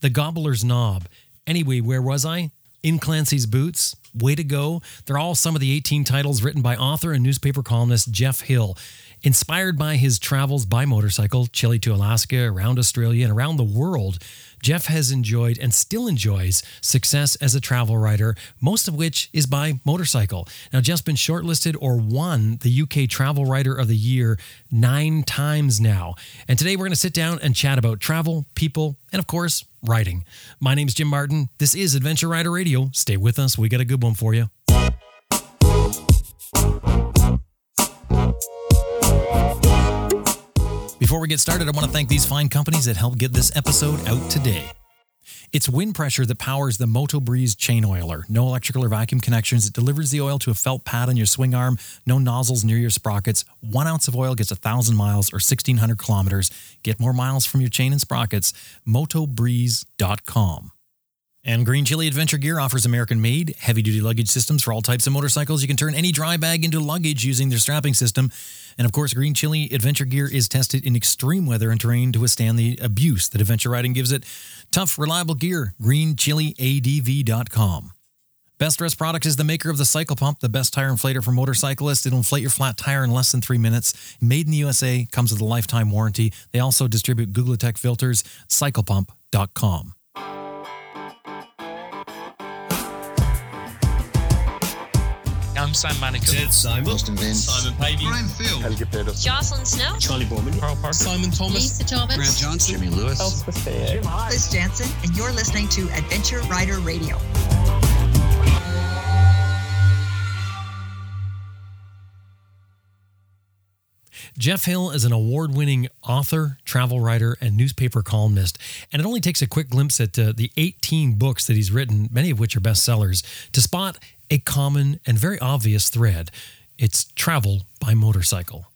The Gobbler's Knob. Anyway, where was I? In Clancy's Boots. Way to go. They're all some of the 18 titles written by author and newspaper columnist Geoff Hill. Inspired by his travels by motorcycle, Chile to Alaska, around Australia, and around the world, Geoff has enjoyed and still enjoys success as a travel writer, most of which is by motorcycle. Now, Geoff's been shortlisted or won the UK Travel Writer of the Year nine times now. And today we're going to sit down and chat about travel, people, and of course, writing. My name is Jim Martin. This is Adventure Rider Radio. Stay with us. We got a good one for you. Before we get started, I want to thank these fine companies that helped get this episode out today. It's wind pressure that powers the Moto Breeze chain oiler. No electrical or vacuum connections. It delivers the oil to a felt pad on your swing arm. No nozzles near your sprockets. One ounce of oil gets a thousand miles or 1600 kilometers. Get more miles from your chain and sprockets. MotoBreeze.com. And Green Chili Adventure Gear offers American made, heavy duty luggage systems for all types of motorcycles. You can turn any dry bag into luggage using their strapping system. And of course, Green Chili Adventure Gear is tested in extreme weather and terrain to withstand the abuse that adventure riding gives it. Tough, reliable gear. GreenChiliADV.com. Best Rest Products is the maker of the Cycle Pump, the best tire inflator for motorcyclists. It'll inflate your flat tire in less than three minutes. Made in the USA, comes with a lifetime warranty. They also distribute Googletech filters. CyclePump.com. I'm Sam Manicom. Ted Simon. Austin Vince. Simon Pavey. Brian Field. Helge Peder. Jocelyn Snow. Charley Boorman. Carl Parker. Simon Thomas. Lisa Thomas. Grant Johnson. Jimmy Lewis. Liz Jansen, and you're listening to Adventure Rider Radio. Geoff Hill is an award winning author, travel writer, and newspaper columnist. And it only takes a quick glimpse at uh, the 18 books that he's written, many of which are bestsellers, to spot a common and very obvious thread it's travel by motorcycle.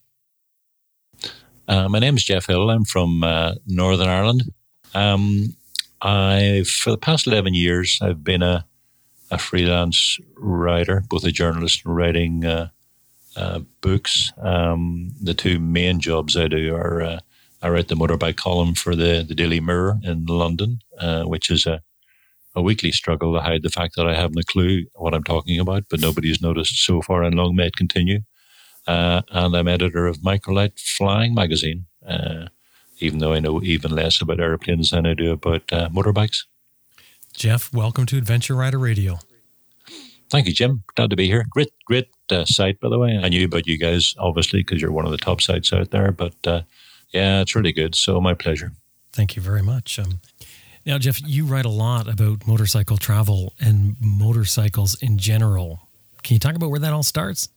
Uh, my name is Geoff Hill. I'm from uh, Northern Ireland. Um, I, for the past 11 years, I've been a, a freelance writer, both a journalist and writing uh, uh, books. Um, the two main jobs I do are uh, I write the motorbike column for the, the Daily Mirror in London, uh, which is a, a weekly struggle to hide the fact that I haven't a clue what I'm talking about, but nobody's noticed so far, and long may it continue. Uh, and I'm editor of Microlight Flying magazine, uh, even though I know even less about airplanes than I do about uh, motorbikes. Geoff, welcome to Adventure Rider Radio. Thank you, Jim. Glad to be here. Great, great uh, site, by the way. I knew about you guys, obviously, because you're one of the top sites out there. But uh, yeah, it's really good. So my pleasure. Thank you very much. Um, now, Geoff, you write a lot about motorcycle travel and motorcycles in general. Can you talk about where that all starts?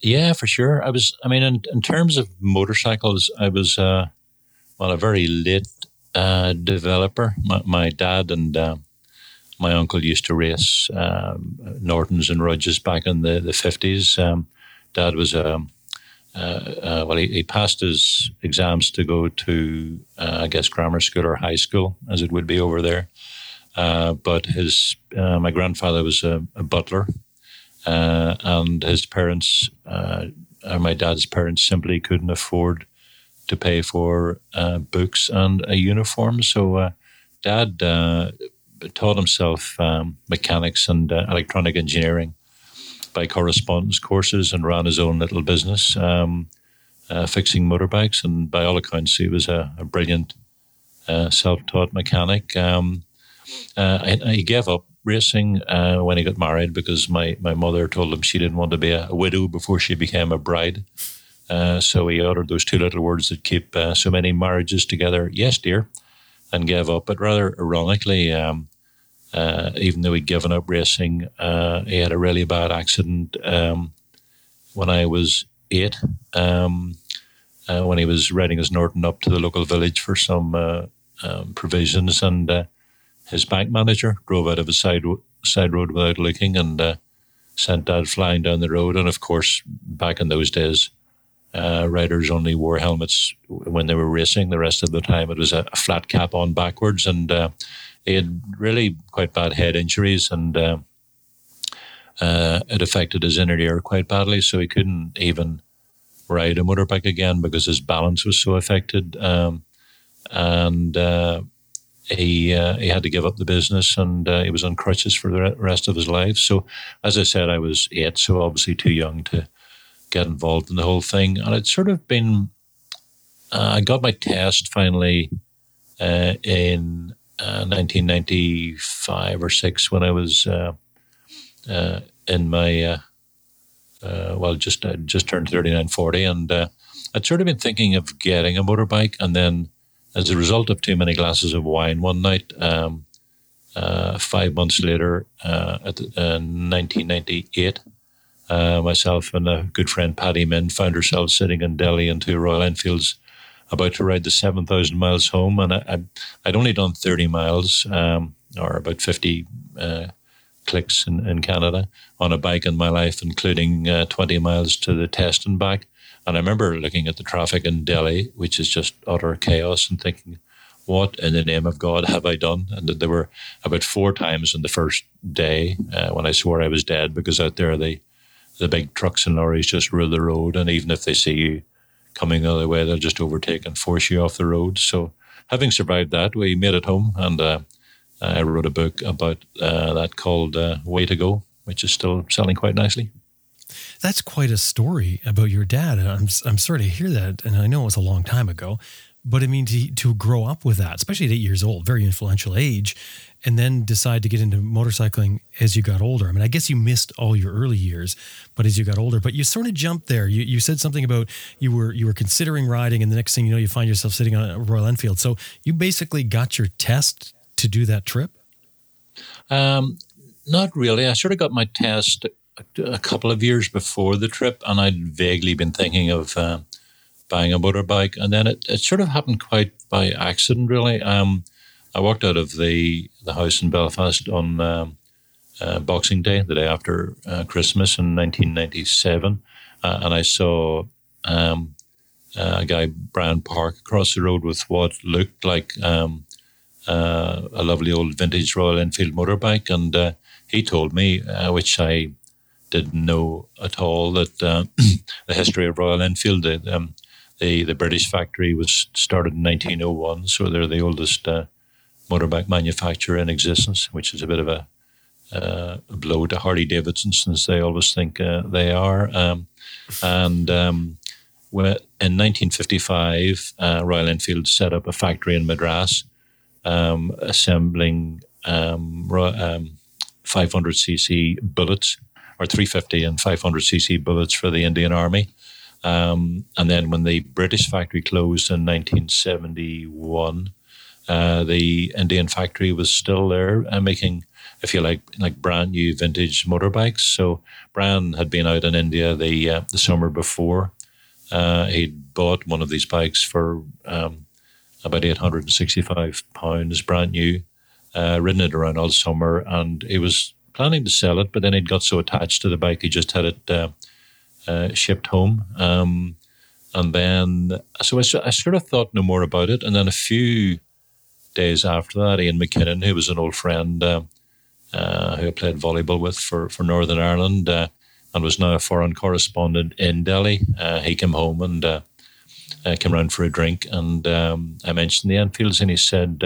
Yeah, for sure. I was, I mean, in, in terms of motorcycles, I was, uh, well, a very late uh, developer. My, my dad and uh, my uncle used to race um, Nortons and Rudges back in the, the 50s. Um, dad was, um, uh, uh, well, he, he passed his exams to go to, uh, I guess, grammar school or high school, as it would be over there. Uh, but his, my grandfather was a, a butler and his parents, my dad's parents, simply couldn't afford to pay for books and a uniform. So, dad taught himself um, mechanics and electronic engineering by correspondence courses and ran his own little business um, uh, fixing motorbikes. And by all accounts, he was a, a brilliant uh, self-taught mechanic. Um, uh, he gave up racing uh, when he got married because my, my mother told him she didn't want to be a, a widow before she became a bride. Uh, so he uttered those two little words that keep uh, so many marriages together. Yes, dear, and gave up. But rather ironically, um, uh, even though he'd given up racing, uh, he had a really bad accident um, when I was eight. Um, uh, when he was riding his Norton up to the local village for some uh, um, provisions, and uh, his bank manager drove out of a side side road without looking and uh, sent dad flying down the road. And of course, back in those days, uh, riders only wore helmets when they were racing. The rest of the time, it was a, a flat cap on backwards, and uh, he had really quite bad head injuries, and uh, uh, it affected his inner ear quite badly. So he couldn't even ride a motorbike again because his balance was so affected. Um, and uh, he uh, he had to give up the business and uh, he was on crutches for the rest of his life. So, as I said, I was eight, so obviously too young to get involved in the whole thing. And it's sort of been. Uh, I got my test finally uh, 1995 uh, or six when I was uh, in my well, just just turned 39, 40, and I'd sort of been thinking of getting a motorbike, and then as a result of too many glasses of wine one night, um, uh, five months later, uh, at the, uh, 1998, uh, myself and a good friend Paddy Min found ourselves sitting in Delhi in two Royal Enfields, about to ride the 7,000 miles home. And I, would only done 30 miles, um, or about 50 uh, clicks in, in, Canada, on a bike in my life, including uh, 20 miles to the test and back. And I remember looking at the traffic in Delhi, which is just utter chaos, and thinking, what in the name of God have I done? And there were about four times in the first day uh, when I swore I was dead because out there the the big trucks and lorries just rule the road, and even if they see you coming the other way, they'll just overtake and force you off the road. So, having survived that, we made it home, and uh, I wrote a book about uh, that called uh, Way to Go, which is still selling quite nicely that's quite a story about your dad. I'm, I'm sorry to hear that. And I know it was a long time ago, but I mean, to, to grow up with that, especially at eight years old, very influential age, and then decide to get into motorcycling as you got older. I mean, I guess you missed all your early years, but as you got older, but you sort of jumped there. You, you said something about you were you were considering riding, and the next thing you know, you find yourself sitting on a Royal Enfield. So you basically got your test to do that trip. Um, not really. I sort of got my test a couple of years before the trip, and I'd vaguely been thinking of uh, buying a motorbike, and then it, it sort of happened quite by accident, really. Um, I walked out of the the house in Belfast on um, uh, Boxing Day, the day after uh, Christmas in 1997, uh, and I saw um, a guy, Brian Park, across the road with what looked like um, uh, a lovely old vintage Royal Enfield motorbike, and uh, he told me, which I didn't know at all that uh, the history of Royal Enfield, the, the, the British factory was started in 1901, so they're the oldest uh, motorbike manufacturer in existence, which is a bit of a, uh, a blow to Harley Davidson since they always think uh, they are. Um, and um, in 1955, uh, Royal Enfield set up a factory in Madras, um, assembling 500cc um, bullets or 350 and 500 cc bullets for the Indian Army. Um, and then when the British factory closed in 1971, uh, the Indian factory was still there uh, making, if you like, like brand new vintage motorbikes. So Brian had been out in India the uh, the summer before. Uh, he'd bought one of these bikes for um, about 865 pounds, brand new. Uh, ridden it around all summer, and he was planning to sell it, but then he'd got so attached to the bike he just had it uh, shipped home. Um, and then, so I, I, sort of thought no more about it. And then a few days after that, Ian McKinnon, who was an old friend uh, uh who I played volleyball with for, for Northern Ireland uh, and was now a foreign correspondent in Delhi, uh, he came home and came round for a drink. And um, I mentioned the Enfields, and he said,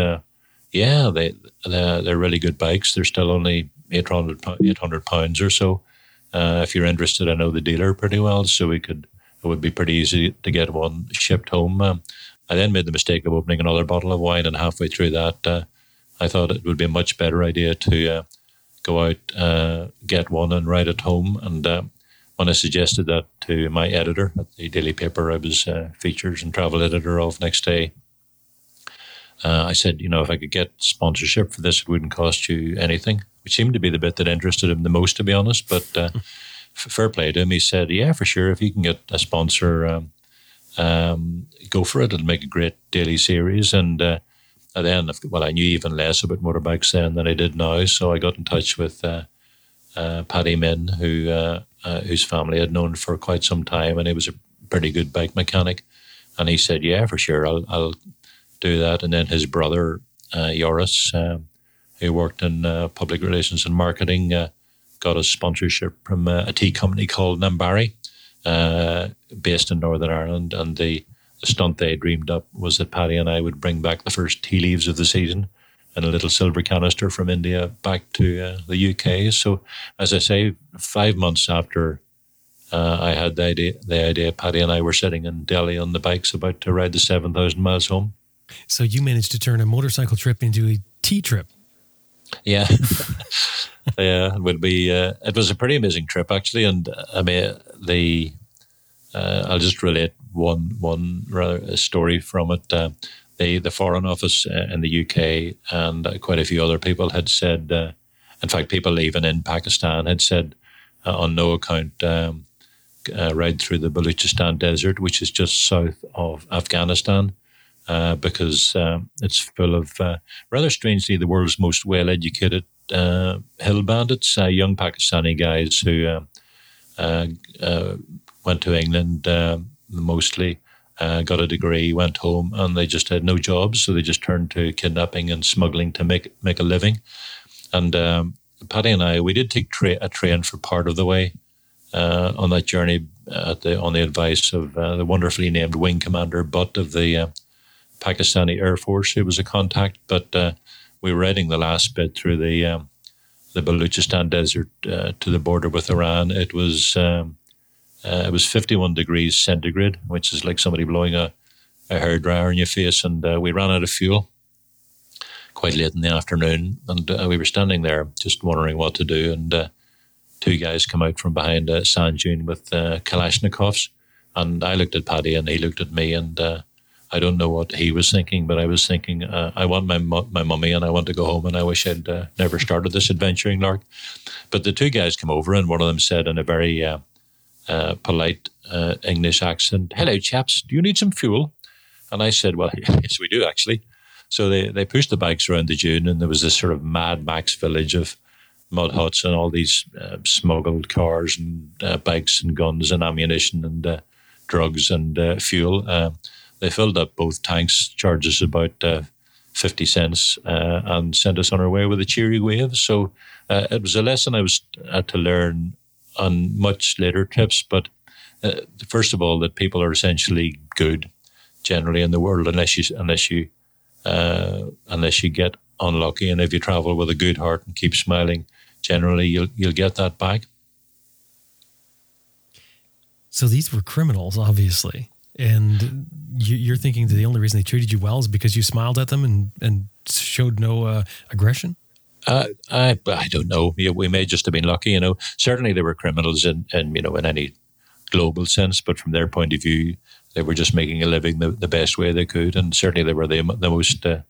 yeah, they, they're, they're really good bikes. They're still only 800, 800 pounds or so. Uh, if you're interested, I know the dealer pretty well, so we could. It would be pretty easy to get one shipped home. Um, I then made the mistake of opening another bottle of wine, and halfway through that, uh, I thought it would be a much better idea to uh, go out, uh, get one, and ride it home. And uh, when I suggested that to my editor at the daily paper I was uh, features and travel editor of next day, I said, you know, if I could get sponsorship for this, it wouldn't cost you anything, which seemed to be the bit that interested him the most, to be honest. But uh, fair play to him. He said, yeah, for sure. If you can get a sponsor, um, um, go for it. It'll make a great daily series. And uh, then, well, I knew even less about motorbikes then than I did now. So I got in touch with uh, uh, Paddy Min, who uh, uh, whose family I'd known for quite some time, and he was a pretty good bike mechanic. And he said, "Yeah, for sure, I'll, I'll do that. And then his brother, uh, Joris, uh, who worked in uh, public relations and marketing, uh, got a sponsorship from uh, a tea company called Nambarrie, uh, based in Northern Ireland. And the, the stunt they dreamed up was that Paddy and I would bring back the first tea leaves of the season in a little silver canister from India back to uh, the UK. So, as I say, five months after uh, I had the idea, the idea, Paddy and I were sitting in Delhi on the bikes about to ride the 7,000 miles home. So, you managed to turn a motorcycle trip into a tea trip. Yeah. yeah, it would be. Uh, it was a pretty amazing trip actually, and uh, I mean the. Uh, I'll just relate one one rather story from it. Uh, the the Foreign Office uh, in the UK and uh, quite a few other people had said. in fact, people even in Pakistan had said, on no account. Um, ride through the Baluchistan desert, which is just south of Afghanistan, uh, because um, it's full of, uh, rather strangely, the world's most well educated uh, hill bandits, uh, young Pakistani guys who uh, went to England mostly. got a degree, went home, and they just had no jobs, so they just turned to kidnapping and smuggling to make make a living. And um, Paddy and I, we did take tra- a train for part of the way uh, on that journey at the on the advice of uh, the wonderfully named Wing Commander Butt of the uh, Pakistani Air Force, who was a contact. But uh, we were riding the last bit through the um, the Baluchistan desert uh, to the border with Iran. It was um, uh, it was 51 degrees centigrade, which is like somebody blowing a, a hair dryer in your face, and uh, we ran out of fuel quite late in the afternoon, and uh, we were standing there just wondering what to do, and uh, two guys come out from behind a sand dune with Kalashnikovs, and I looked at Paddy, and he looked at me, and I don't know what he was thinking, but I was thinking, uh, I want my my mummy and I want to go home, and I wish I'd uh, never started this adventuring lark. But the two guys came over, and one of them said in a very uh, uh polite uh, English accent, "Hello, chaps, do you need some fuel?" And I said, "Well, yes, we do actually." So they they pushed the bikes around the dune, and there was this sort of Mad Max village of mud huts and all these uh, smuggled cars and bikes and guns and ammunition and drugs and fuel they filled up both tanks, charged us about uh, 50 cents, uh, and sent us on our way with a cheery wave. So uh, it was a lesson I was to learn on much later trips. But uh, first of all, that people are essentially good generally in the world, unless you unless you uh, unless you get unlucky, and if you travel with a good heart and keep smiling, generally you'll you'll get that back. So these were criminals, obviously and you, are thinking that the only reason they treated you well is because you smiled at them and, and showed no uh, aggression? Uh, I I don't know. We may just have been lucky. You know, certainly they were criminals in, in you know in any global sense, but from their point of view, they were just making a living the, the best way they could, and certainly they were the the most uh,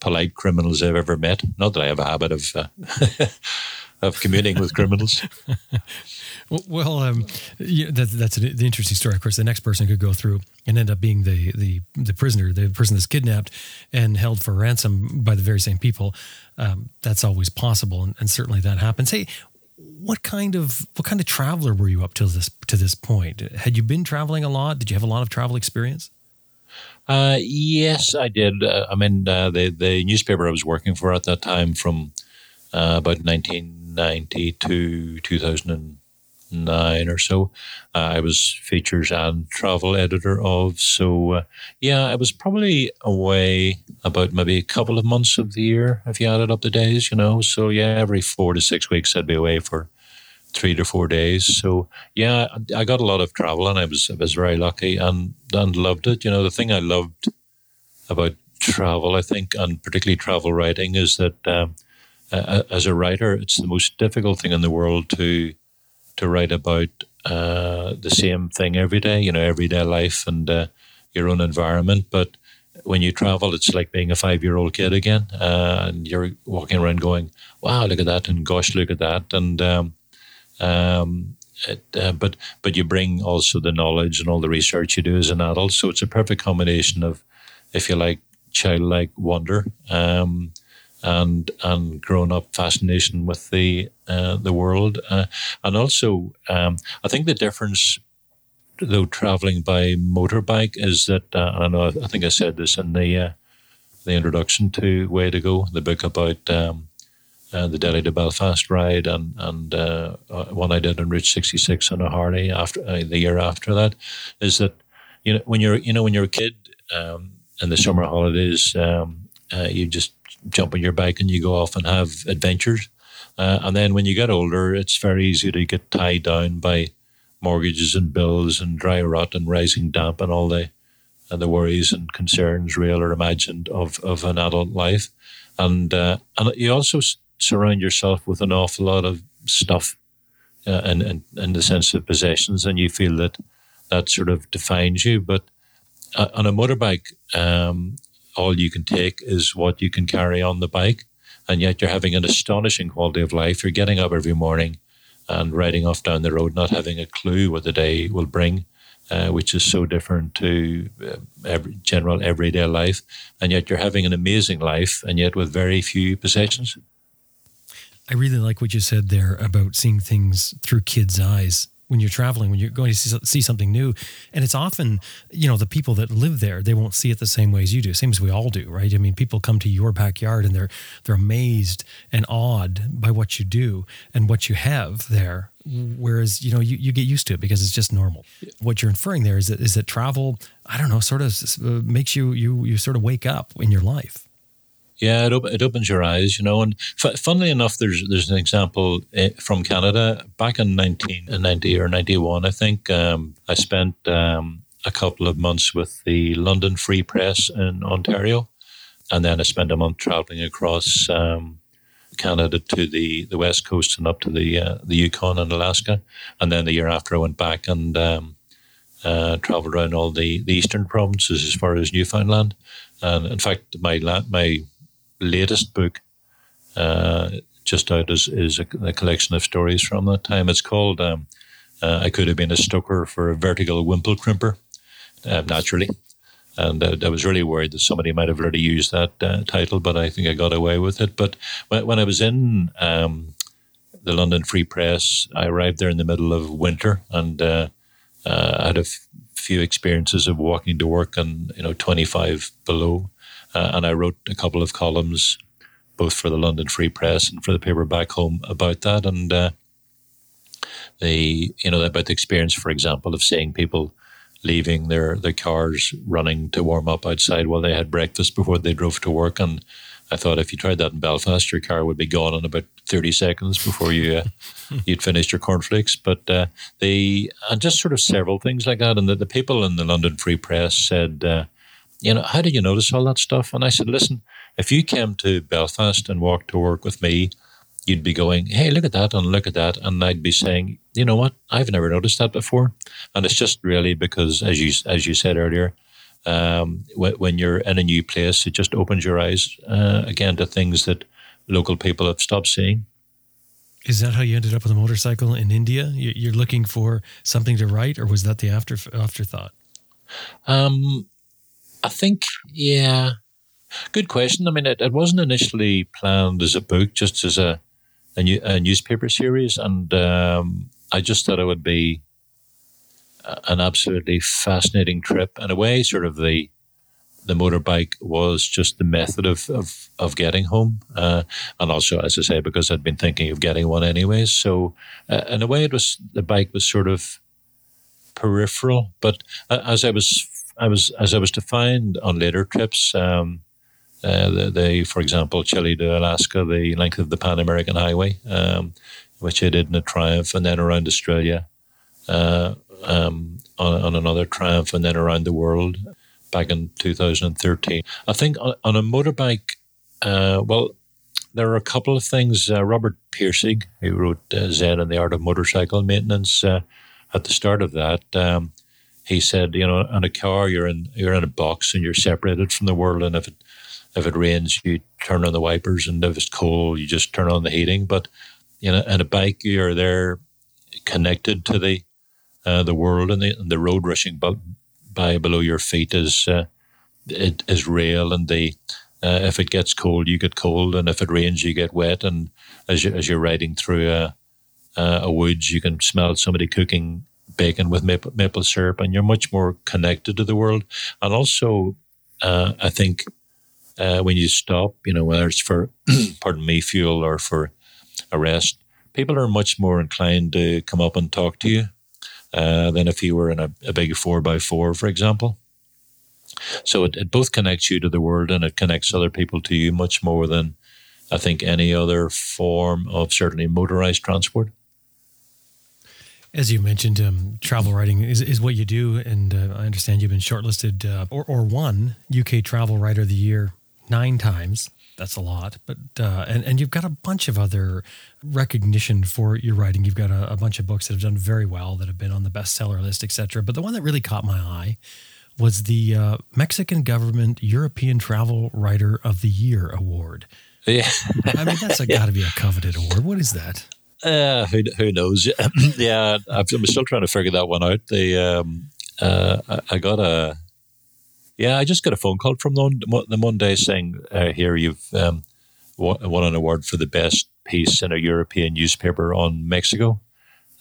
polite criminals I've ever met. Not that I have a habit of uh, of communing with criminals. Well, um, yeah, that, that's an, the interesting story. Of course, the next person could go through and end up being the the the prisoner, the person that's kidnapped and held for ransom by the very same people. Um, that's always possible, and, and, certainly that happens. Hey, what kind of what kind of traveler were you up to this to this point? Had you been traveling a lot? Did you have a lot of travel experience? Uh, yes, I did. Uh, I mean, uh, the the newspaper I was working for at that time, from uh, about 1990 to 2000 nine or so. Uh, I was features and travel editor of. So, uh, yeah, I was probably away about maybe a couple of months of the year if you added up the days, you know. So, yeah, every four to six weeks I'd be away for three to four days. So, yeah, I got a lot of travel and I was, I was very lucky and, and loved it. You know, the thing I loved about travel, I think, and particularly travel writing, is that um, uh, as a writer, it's the most difficult thing in the world to to write about uh, the same thing every day, you know, everyday life and uh, your own environment. But when you travel, it's like being a five year old kid again. Uh, and you're walking around going, wow, look at that. And gosh, look at that. And, um, um, it, uh, but but you bring also the knowledge and all the research you do as an adult, so it's a perfect combination of, if you like, childlike wonder, um, and and grown up fascination with the uh, the world, uh, and also um, I think the difference though traveling by motorbike is that uh, I know I think I said this in the uh, the introduction to Way to Go, the book about um, uh, the Delhi to Belfast ride, and and uh, one I did on Route 66 on a Harley after the year after that, is that you know when you're you know when you're a kid um, in the summer holidays. Um, uh, you just jump on your bike and you go off and have adventures. Uh, and then when you get older, it's very easy to get tied down by mortgages and bills and dry rot and rising damp and all the and the worries and concerns, real or imagined, of, of an adult life. And uh, and you also surround yourself with an awful lot of stuff, uh, and in, in the sense of possessions, and you feel that that sort of defines you. But uh, on a motorbike, um, all you can take is what you can carry on the bike, and yet you're having an astonishing quality of life. You're getting up every morning and riding off down the road, not having a clue what the day will bring. Uh, which is so different to uh, every, general everyday life. And yet you're having an amazing life, and yet with very few possessions. I really like what you said there about seeing things through kids' eyes when you're traveling, when you're going to see, something new. And it's often, you know, the people that live there, they won't see it the same way as you do, same as we all do, right? I mean, people come to your backyard and they're they're amazed and awed by what you do and what you have there. Whereas, you know, you, you get used to it because it's just normal. What you're inferring there is that is that travel, I don't know, sort of uh, makes you you you sort of wake up in your life. Yeah, it, op- it opens your eyes, you know. And f- funnily enough, there's there's an example eh, from Canada back in 1990 or 91, I think. Um, I spent um, a couple of months with the London Free Press in Ontario, and then I spent a month traveling across um, Canada to the, the west coast and up to the uh, the Yukon and Alaska. And then the year after, I went back and um, uh, traveled around all the, the eastern provinces as far as Newfoundland. And in fact, my my latest book, uh, just out, is, is a, a, collection of stories from that time. It's called um, uh, I Could Have Been a Stoker for a Vertical Wimple Crimper, uh, naturally. And uh, I was really worried that somebody might have already used that uh, title, but I think I got away with it. But when, when I was in um, the London Free Press, I arrived there in the middle of winter and uh, I had a f- few experiences of walking to work and, you know, 25 below uh, and I wrote a couple of columns, both for the London Free Press and for the paper back home about that. And uh, the you know about the experience, for example, of seeing people leaving their their cars running to warm up outside while they had breakfast before they drove to work. And I thought if you tried that in Belfast, your car would be gone in about thirty seconds before you uh, you'd finished your cornflakes. But uh, they and just sort of several things like that. And the, the people in the London Free Press said. Uh, you know, how did you notice all that stuff? And I said, listen, if you came to Belfast and walked to work with me, you'd be going, hey, look at that and look at that. And I'd be saying, you know what? I've never noticed that before. And it's just really because, as you, as you said earlier, um, when you're in a new place, it just opens your eyes uh, again to things that local people have stopped seeing. Is that how you ended up with a motorcycle in India? You're looking for something to write, or was that the after afterthought? Um, I think, yeah, good question. I mean, it, it wasn't initially planned as a book, just as a a, new, a newspaper series, and um, I just thought it would be an absolutely fascinating trip. In a way, sort of the the motorbike was just the method of of, of getting home, uh, and also, as I say, because I'd been thinking of getting one anyways. So, uh, in a way, it was the bike was sort of peripheral. But uh, as I was I was as I was to find on later trips. Um, uh, the, the, for example, Chile to Alaska, the length of the Pan American Highway, um, which I did in a Triumph, and then around Australia uh, um, on, on, another Triumph, and then around the world back in 2013. I think on, on a motorbike, uh, well, there are a couple of things. Uh, Robert Pirsig, who wrote uh, Zen and the Art of Motorcycle Maintenance, uh, at the start of that, um, he said, you know, on a car you're in you're in a box and you're separated from the world, and if it if it rains, you turn on the wipers, and if it's cold, you just turn on the heating. But you know, on a bike, you're there connected to the uh, the world, and the, and the road rushing by below your feet is uh, it is real, and the uh, if it gets cold, you get cold, and if it rains, you get wet. And as you as you're riding through a a woods, you can smell somebody cooking bacon with maple, maple syrup, and you're much more connected to the world. And also, uh, I think uh, when you stop, you know, whether it's for, pardon me, fuel or for a rest, people are much more inclined to come up and talk to you uh, than if you were in a, a big four by four, for example. So it, it both connects you to the world and it connects other people to you much more than I think any other form of certainly motorized transport. As you mentioned, um, travel writing is, is what you do, and uh, I understand you've been shortlisted uh, or, or won UK Travel Writer of the Year nine times. That's a lot, but uh, and and you've got a bunch of other recognition for your writing. You've got a, a bunch of books that have done very well, that have been on the bestseller list, etc. But the one that really caught my eye was the uh, Mexican government European Travel Writer of the Year award. Yeah, I mean that's yeah. got to be a coveted award. What is that? Uh, who, who knows? yeah, I'm still trying to figure that one out. The um, uh, I got a yeah, I just got a phone call from them, them one day saying, uh, "Here you've um, won an award for the best piece in a European newspaper on Mexico."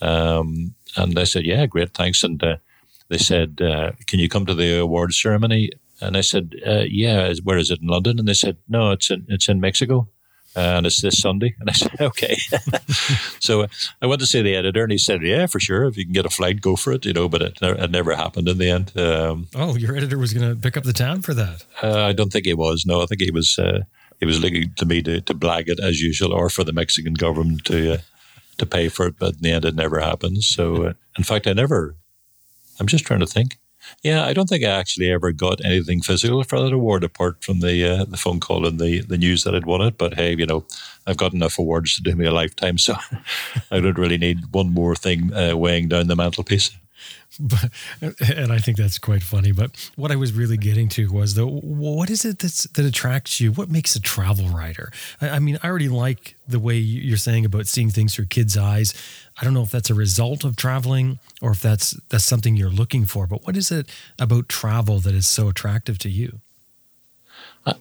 Um, and I said, "Yeah, great, thanks." And uh, they said, uh, "Can you come to the award ceremony?" And I said, uh, "Yeah, where is it in London?" And they said, "No, it's in it's in Mexico." And it's this Sunday. And I said, okay. so uh, I went to see the editor, and he said, yeah, for sure. If you can get a flight, go for it, you know, but it, it never happened in the end. Um, oh, your editor was going to pick up the tab for that? Uh, I don't think he was. No, I think he was, uh, he was looking to me to, to blag it as usual or for the Mexican government to, uh, to pay for it. But in the end, it never happened. So, uh, in fact, I never, I'm just trying to think. Yeah, I don't think I actually ever got anything physical for that award apart from the uh, the phone call and the, the news that I'd won it. But hey, you know, I've got enough awards to do me a lifetime, so I don't really need one more thing uh, weighing down the mantelpiece. But, and I think that's quite funny. But what I was really getting to was the what is it that's, that attracts you? What makes a travel writer? I, I mean, I already like the way you're saying about seeing things through kids' eyes. I don't know if that's a result of traveling or if that's that's something you're looking for. But what is it about travel that is so attractive to you?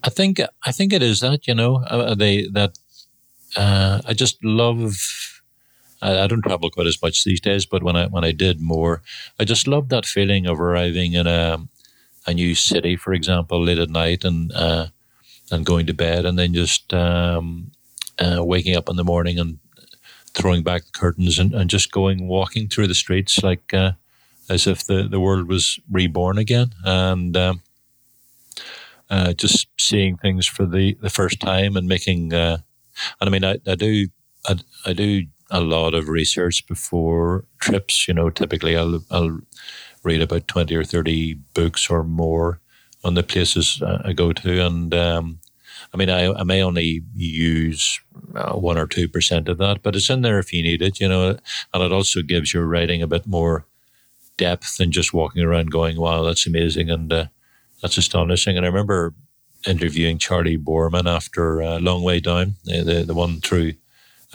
I think I think it is that you know uh, they that uh, I just love I, I, don't travel quite as much these days, but when I when I did more, I just loved that feeling of arriving in a a new city, for example, late at night and uh, and going to bed, and then just um, uh, waking up in the morning and throwing back the curtains and, and just going walking through the streets like uh, as if the, the world was reborn again, and um, uh, just seeing things for the, the first time and making. Uh, and I mean, I, I do I, I do a lot of research before trips. You know, typically I'll I'll read about twenty or thirty books or more on the places I go to, and um, I mean, I, I may only use uh, one or two percent of that, but it's in there if you need it. You know, and it also gives your writing a bit more depth than just walking around going, "Wow, that's amazing," and uh, that's astonishing. And I remember interviewing Charley Boorman after uh, Long Way Down, the the one through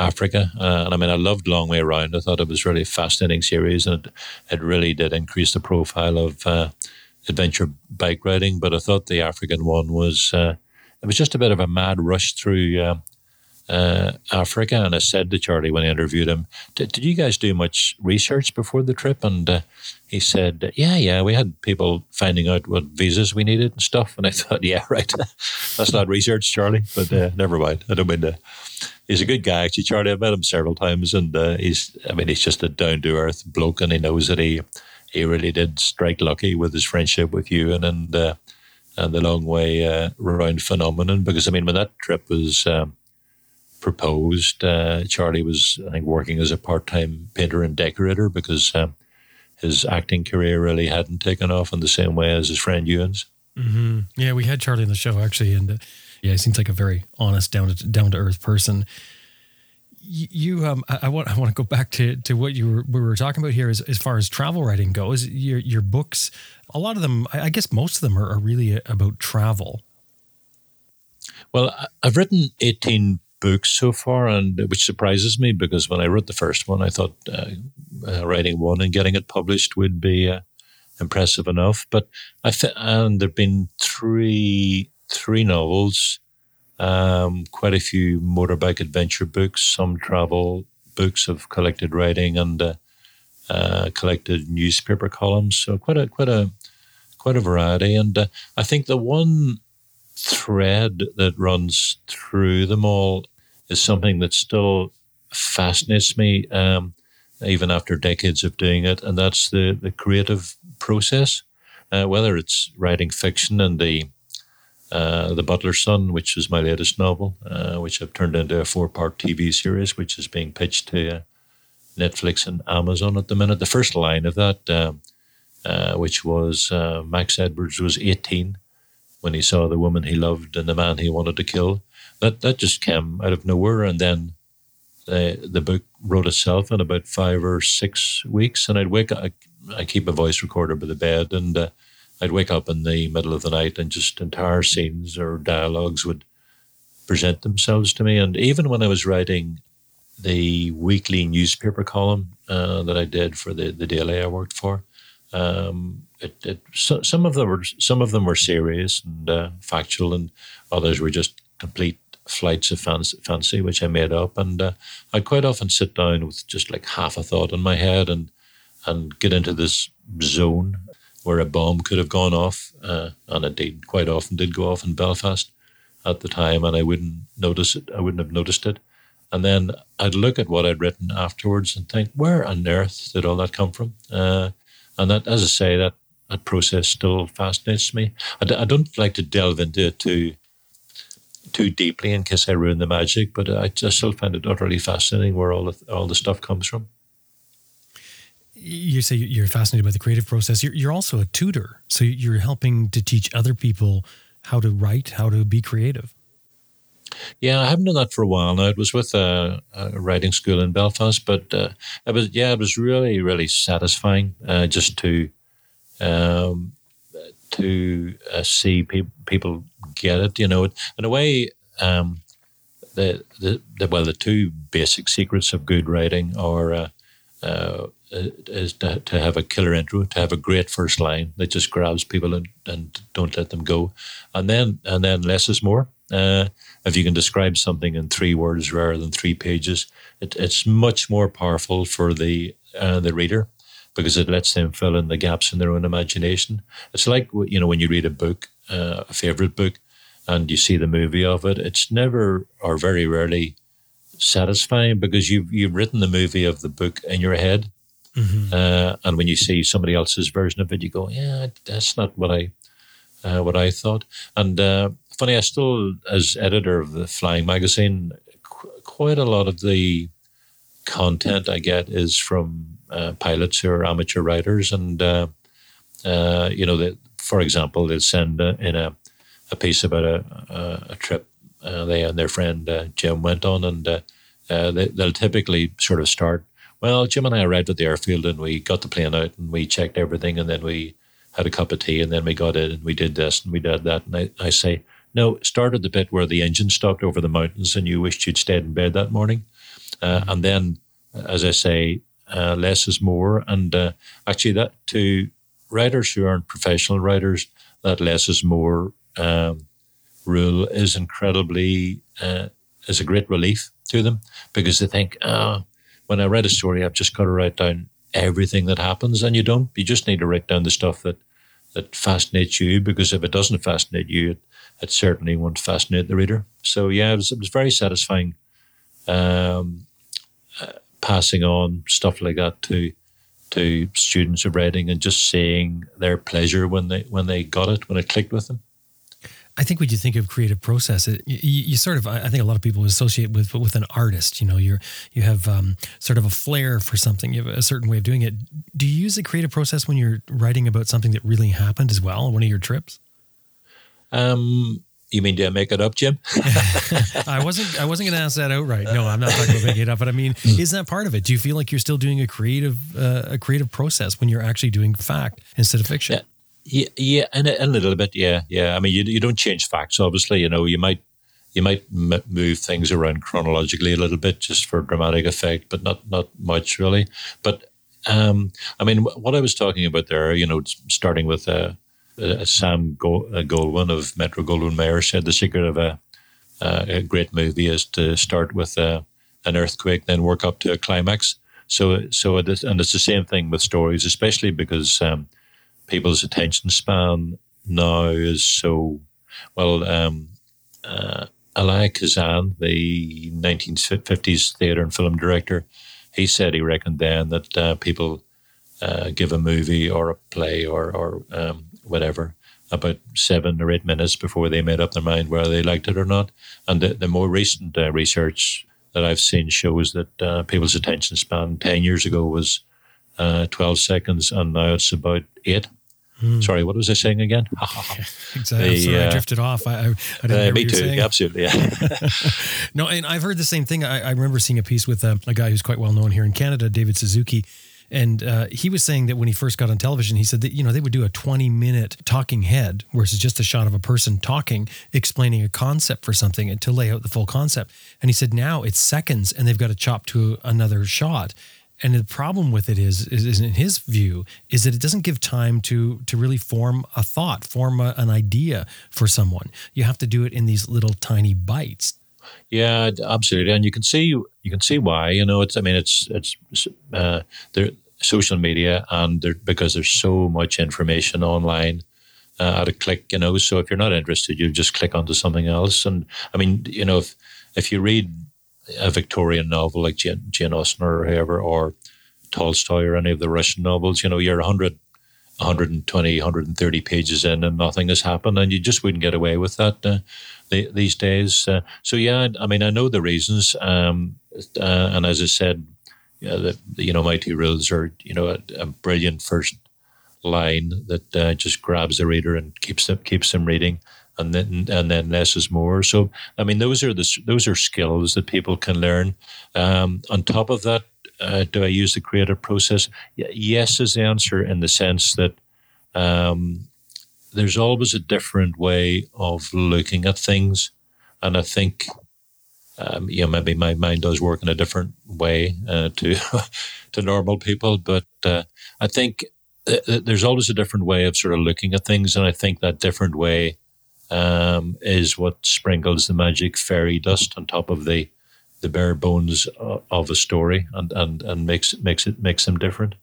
Africa. Uh, and I mean, I loved Long Way Around. I thought it was really a fascinating series, and it, it really did increase the profile of uh, adventure bike riding. But I thought the African one was uh, it was just a bit of a mad rush through uh, uh, Africa. And I said to Charlie when I interviewed him, "Did, did you guys do much research before the trip?" And uh, he said, "Yeah, yeah, we had people finding out what visas we needed and stuff." And I thought, "Yeah, right, that's not research, Charlie." But never mind. I don't mean to he's a good guy. Actually, Charlie, I've met him several times, and uh, he's I mean he's just a down to earth bloke, and he knows that he he really did strike lucky with his friendship with you, and and uh, and the long way uh, around phenomenon. Because I mean, when that trip was um, proposed, uh, Charlie was I think working as a part time painter and decorator because. Um, his acting career really hadn't taken off in the same way as his friend Ewan's. Mm-hmm. Yeah, we had Charlie on the show actually, and uh, yeah, he seems like a very honest, down to down to earth person. You, um, I, I, want I want to go back to to what you were we were talking about here as as far as travel writing goes. Your your books, a lot of them, I guess most of them are, are really about travel. Well, I've written eighteen books so far, and which surprises me because when I wrote the first one, I thought uh, uh, writing one and getting it published would be uh, impressive enough. But I th- and there've been three three novels, um, quite a few motorbike adventure books, some travel books of collected writing, and uh, uh, collected newspaper columns. So quite a quite a quite a variety. And uh, I think the one thread that runs through them all is something that still fascinates me, um, even after decades of doing it, and that's the the creative process uh, whether it's writing fiction and the uh, the Butler's Son, which is my latest novel, uh, which I've turned into a four-part TV series, which is being pitched to uh, Netflix and Amazon at the minute. The first line of that, uh, uh, which was uh, Max Edwards was 18 when he saw the woman he loved and the man he wanted to kill. That that just came out of nowhere, and then the the book wrote itself in about five or six weeks. And I'd wake up. I, keep a voice recorder by the bed, and I'd wake up in the middle of the night and just entire scenes or dialogues would present themselves to me. And even when I was writing the weekly newspaper column uh, that I did for the, the daily I worked for, um, it, it, so, some of them were some of them were serious and uh, factual, and others were just complete flights of fancy, fancy which I made up. And uh, I'd quite often sit down with just like half a thought in my head and and get into this zone where a bomb could have gone off, uh, and it did quite often did go off in Belfast at the time, and I wouldn't notice it. I wouldn't have noticed it. And then I'd look at what I'd written afterwards and think, where on earth did all that come from? Uh, and that, as I say, that that process still fascinates me. I d- I don't like to delve into it too too deeply in case I ruin the magic, but I, I still find it utterly fascinating where all the, all the stuff comes from you say you're fascinated by the creative process. You're, you're also a tutor, so you're helping to teach other people how to write, how to be creative. Yeah, I haven't done that for a while now. It was with a, a writing school in Belfast, but uh, it was yeah, it was really really satisfying uh, just to um, to uh, see pe- people get it. You know, in a way, um, the, the, the well, the two basic secrets of good writing are uh, uh, is to, to have a killer intro, to have a great first line that just grabs people and, and don't let them go, and then and then less is more. Uh, if you can describe something in three words rather than three pages, it, it's much more powerful for the uh, the reader because it lets them fill in the gaps in their own imagination. It's like you know when you read a book, uh, a favorite book, and you see the movie of it. It's never or very rarely satisfying because you've you've written the movie of the book in your head, mm-hmm. uh, and when you see somebody else's version of it, you go, "Yeah, that's not what I uh, what I thought." And uh, funny, I still, as editor of the Flying magazine, qu- quite a lot of the content I get is from uh, pilots who are amateur writers, and uh, uh, you know, for example, they'll send in a a piece about a, a, trip uh, they and their friend uh, Jim went on, and uh, uh, they, will typically sort of start. Well, Jim and I arrived at the airfield, and we got the plane out, and we checked everything, and then we had a cup of tea, and then we got in, and we did this, and we did that, and I, I say, no, start at the bit where the engine stopped over the mountains, and you wished you'd stayed in bed that morning, uh, and then, as I say, uh, less is more, and actually that to writers who aren't professional writers, that less is more. Um, rule is incredibly uh, is a great relief to them because they think, oh, when I read a story, I've just got to write down everything that happens, and you don't. You just need to write down the stuff that that fascinates you because if it doesn't fascinate you, it, it certainly won't fascinate the reader. So yeah, it was, it was very satisfying um, uh, passing on stuff like that to to students of writing and just seeing their pleasure when they when they got it when it clicked with them. I think when you think of creative process, it, you, you, sort of, I think a lot of people associate with with an artist. You know, you're you have um, sort of a flair for something. You have a certain way of doing it. Do you use the creative process when you're writing about something that really happened as well? One of your trips? Um, you mean do I make it up, Jim? I wasn't. I wasn't going to ask that outright. No, I'm not talking about making it up. But I mean, is that part of it? Do you feel like you're still doing a creative, uh, a creative process when you're actually doing fact instead of fiction? Yeah. Yeah, yeah, and a, a, little bit, yeah, yeah. I mean, you you don't change facts, obviously. You know, you might you might m- move things around chronologically a little bit just for dramatic effect, but not not much really. But um, I mean, what I was talking about there, you know, starting with uh, uh, Sam uh, Goldwyn of Metro Goldwyn Mayer said the secret of a, uh, a great movie is to start with uh, an earthquake, then work up to a climax. So, so it is, and it's the same thing with stories, especially because um, people's attention span now is so well. Um, uh, Kazan, the 1950s theatre and film director, he said he reckoned then that uh, people give a movie or a play or, or um, whatever, about seven or eight minutes before they made up their mind whether they liked it or not. And the, the more recent uh, research that I've seen shows that uh, people's attention span 10 years ago was uh, 12 seconds, and now it's about eight. Mm. Sorry, what was I saying again? exactly. The, sorry, I uh, drifted off. I, I, I didn't uh, me too. Saying. Absolutely. Yeah. no, and I've heard the same thing. I, I remember seeing a piece with a, uh, a, guy who's quite well known here in Canada, David Suzuki. And uh, he was saying that when he first got on television, he said that, you know, they would do a 20 minute talking head, versus just a shot of a person talking, explaining a concept for something and to lay out the full concept. And he said now it's seconds and they've got to chop to another shot. And the problem with it is, is, is, in his view, is that it doesn't give time to to really form a thought, form a, an idea for someone. You have to do it in these little tiny bites. Yeah, absolutely, and you can see you can see why. You know, it's I mean, it's it's uh, there social media, and there, because there's so much information online uh, at a click. You know, so if you're not interested, you just click onto something else. And I mean, you know, if if you read a Victorian novel like Jane, Jane Austen or whoever, or Tolstoy or any of the Russian novels, you know, you're 100, 120, 130 pages in and nothing has happened, and you just wouldn't get away with that uh, these days. Uh, so, yeah, I mean, I know the reasons. Um, uh, and as I said, yeah, the, you know, two rules are, you know, a, a brilliant first line that uh, just grabs the reader and keeps them, keeps them reading and then and then less is more. So I mean, those are the those are skills that people can learn. Um, on top of that, uh, do I use the creative process? Yes, is the answer in the sense that um, there's always a different way of looking at things, and I think. Um, you know, maybe my mind does work in a different way uh, to to normal people, but uh, I think th- there's always a different way of sort of looking at things, and I think that different way um, is what sprinkles the magic fairy dust on top of the the bare bones of a story and, and, and makes makes it makes them different.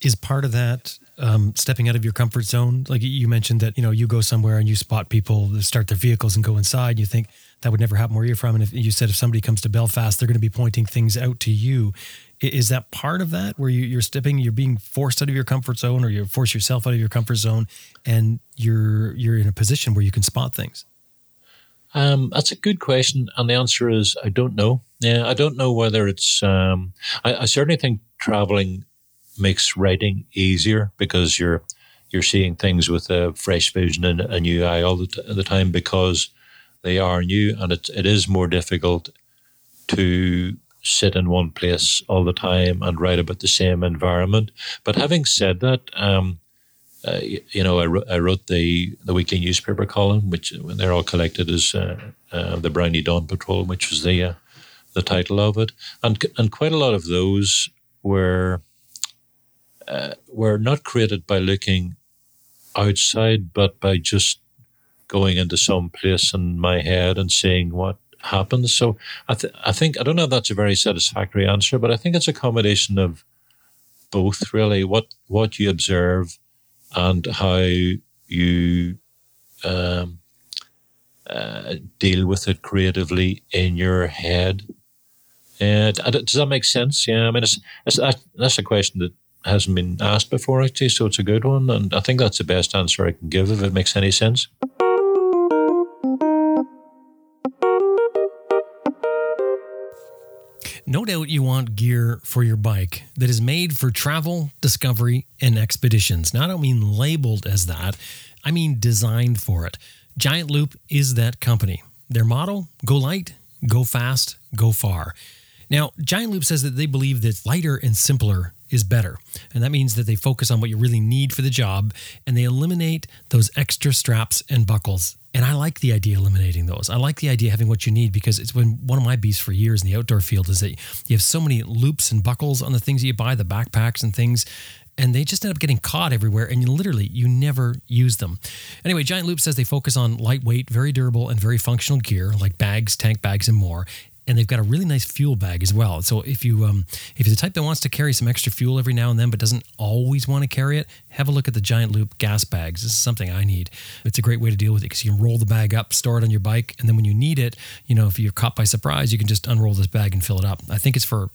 Is part of that um, stepping out of your comfort zone? Like you mentioned that you know you go somewhere and you spot people start their vehicles and go inside. You think that would never happen where you're from, and if you said if somebody comes to Belfast, they're going to be pointing things out to you. Is that part of that where you, are stepping, you're being forced out of your comfort zone, or you force yourself out of your comfort zone, and you're you're in a position where you can spot things? Um, that's a good question, and the answer is I don't know. Yeah, I don't know whether it's. Um, I, I certainly think traveling makes writing easier because you're you're seeing things with a fresh vision and a new eye all the, t- the time because they are new, and it it is more difficult to sit in one place all the time and write about the same environment. But having said that, um, uh, you, know, I, wrote, I wrote the the weekly newspaper column, which when they're all collected as uh, uh, the Brownie Dawn Patrol, which was the uh, the title of it, and and quite a lot of those were uh, were not created by looking outside, but by just going into some place in my head and seeing what happens. So I, th- I think I don't know if that's a very satisfactory answer, but I think it's a combination of both. Really, what what you observe and how you um, uh, deal with it creatively in your head. And does that make sense? Yeah, I mean, it's, it's that's a question that hasn't been asked before, actually, so it's a good one, and I think that's the best answer I can give if it makes any sense. No doubt you want gear for your bike that is made for travel, discovery, and expeditions. Now, I don't mean labeled as that, I mean designed for it. Giant Loop is that company. Their motto go light, go fast, go far. Now, Giant Loop says that they believe that lighter and simpler is better. And that means that they focus on what you really need for the job and they eliminate those extra straps and buckles and I like the idea eliminating those. I like the idea of having what you need because it's been one of my beasts for years in the outdoor field is that you have so many loops and buckles on the things that you buy, the backpacks and things, and they just end up getting caught everywhere and you literally you never use them. Anyway, Giant Loop says they focus on lightweight, very durable and very functional gear like bags, tank bags and more and they've got a really nice fuel bag as well. So if you um, if you're the type that wants to carry some extra fuel every now and then, but doesn't always want to carry it, have a look at the Giant Loop gas bags. This is something I need. It's a great way to deal with it because you can roll the bag up, store it on your bike, and then when you need it, you know, if you're caught by surprise, you can just unroll this bag and fill it up. I think it's for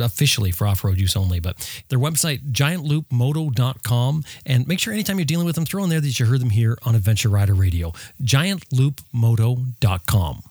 officially for off-road use only, but their website giantloopmoto.com and make sure anytime you're dealing with them, throw in there that you heard them here on Adventure Rider Radio. giantloopmoto.com.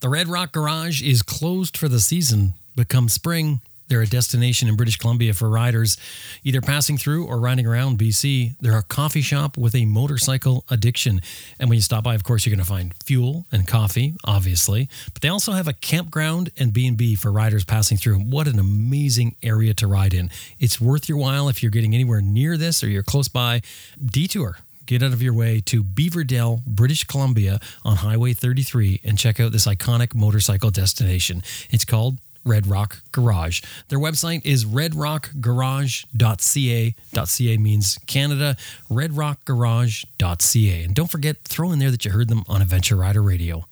The Red Rock Garage is closed for the season, but come spring, they're a destination in British Columbia for riders either passing through or riding around BC. They're a coffee shop with a motorcycle addiction. And when you stop by, of course, you're going to find fuel and coffee, obviously. But they also have a campground and B&B for riders passing through. What an amazing area to ride in. It's worth your while if you're getting anywhere near this or you're close by. Detour get out of your way to Beaverdell, British Columbia on Highway 33 and check out this iconic motorcycle destination. It's called Red Rock Garage. Their website is redrockgarage.ca. .ca means Canada, redrockgarage.ca. And don't forget, throw in there that you heard them on Adventure Rider Radio.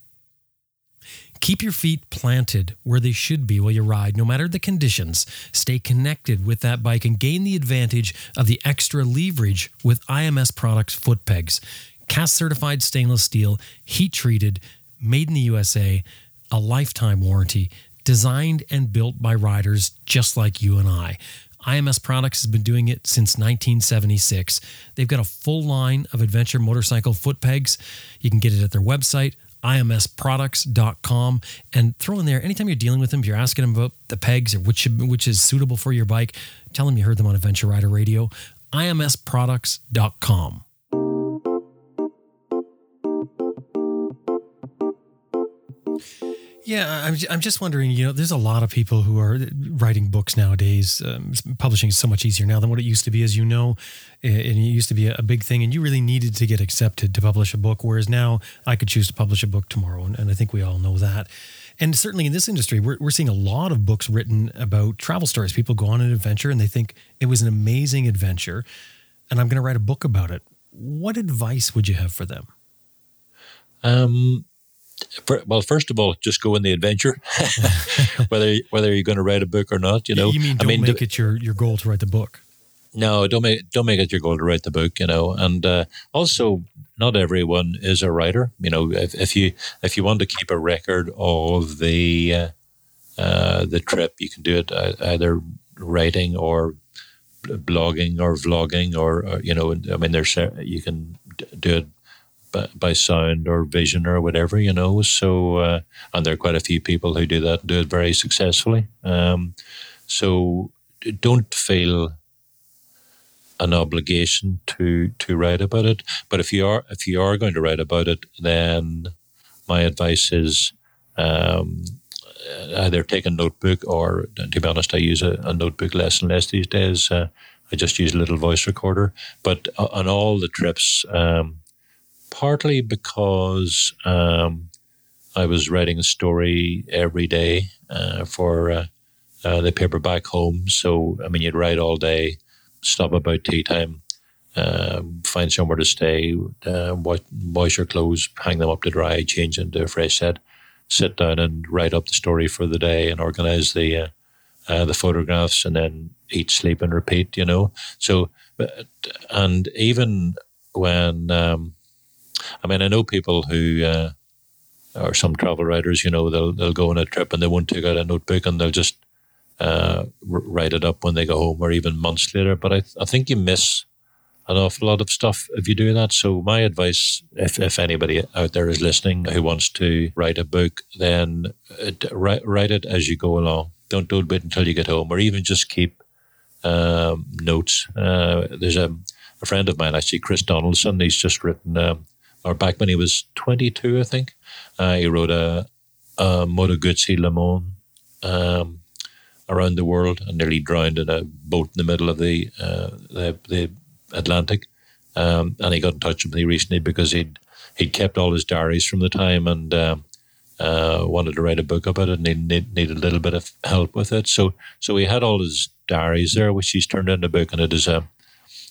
Keep your feet planted where they should be while you ride, no matter the conditions. Stay connected with that bike and gain the advantage of the extra leverage with IMS Products foot pegs. Cast certified stainless steel, heat treated, made in the USA, a lifetime warranty, designed and built by riders just like you and I. IMS Products has been doing it since 1976. They've got a full line of adventure motorcycle foot pegs. You can get it at their website, imsproducts.com and throw in there anytime you're dealing with them if you're asking them about the pegs or which which is suitable for your bike tell them you heard them on adventure rider radio. Imsproducts.com Yeah, I'm, I'm just wondering, you know, there's a lot of people who are writing books nowadays. Um, publishing is so much easier now than what it used to be, as you know. And it used to be a big thing, and you really needed to get accepted to publish a book. Whereas now I could choose to publish a book tomorrow, and, and I think we all know that. And certainly in this industry, we're, we're seeing a lot of books written about travel stories. People go on an adventure and they think it was an amazing adventure, and I'm going to write a book about it. What advice would you have for them? Um, well, first of all, just go in the adventure, whether whether you're going to write a book or not. You know, you mean don't I mean, make do, it your your goal to write the book. No, don't make don't make it your goal to write the book. You know, and uh, also not everyone is a writer. You know, if, if you if you want to keep a record of the uh, uh, the trip, you can do it either writing or blogging or vlogging or, or you know. I mean, there's you can do it by, by sound or vision or whatever, you know. So, uh, and there are quite a few people who do that, do it very successfully. Um, so, don't feel an obligation to to write about it. But if you are if you are going to write about it, then my advice is um, either take a notebook or, to be honest, I use a, a notebook less and less these days. Uh, I just use a little voice recorder. But on all the trips, um, partly because um, I was writing a story every day uh, for uh, uh, the paper back home. So, I mean, you'd write all day, stop about tea time, um, find somewhere to stay, uh, wash your clothes, hang them up to dry, change into a fresh set, sit down and write up the story for the day and organize the uh, uh, the photographs, and then eat, sleep, and repeat. You know, so and even when um, I mean, I know people who uh, are some travel writers. You know, they'll they'll go on a trip and they won't take out a notebook and they'll just uh, write it up when they go home or even months later. But I I think you miss an awful lot of stuff if you do that. So my advice, if, if anybody out there is listening who wants to write a book, then it, uh, write, write it as you go along. Don't don't wait until you get home, or even just keep um, notes. Uh, there's a, a friend of mine, actually, Chris Donaldson. He's just written um, or back when he was 22, I think. Uh, he wrote a, a Moto Guzzi Le Mans um, around the world and nearly drowned in a boat in the middle of the uh, the, the, Atlantic. Um, and he got in touch with me recently because he'd he'd kept all his diaries from the time and um, uh, wanted to write a book about it and he need, needed a little bit of help with it. So so he had all his diaries there, which he's turned into a book, and it is a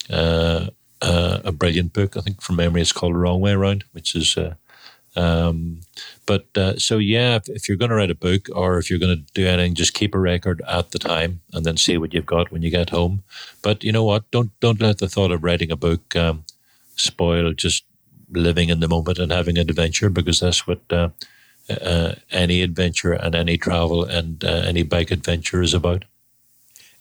uh, uh, a brilliant book. I think from memory it's called Wrong Way Around, which is uh, Um, but uh, so yeah, if, if you're going to write a book or if you're going to do anything, just keep a record at the time and then see what you've got when you get home. But you know what? Don't don't let the thought of writing a book um, spoil just living in the moment and having an adventure because that's what uh, uh, any adventure and any travel and uh, any bike adventure is about.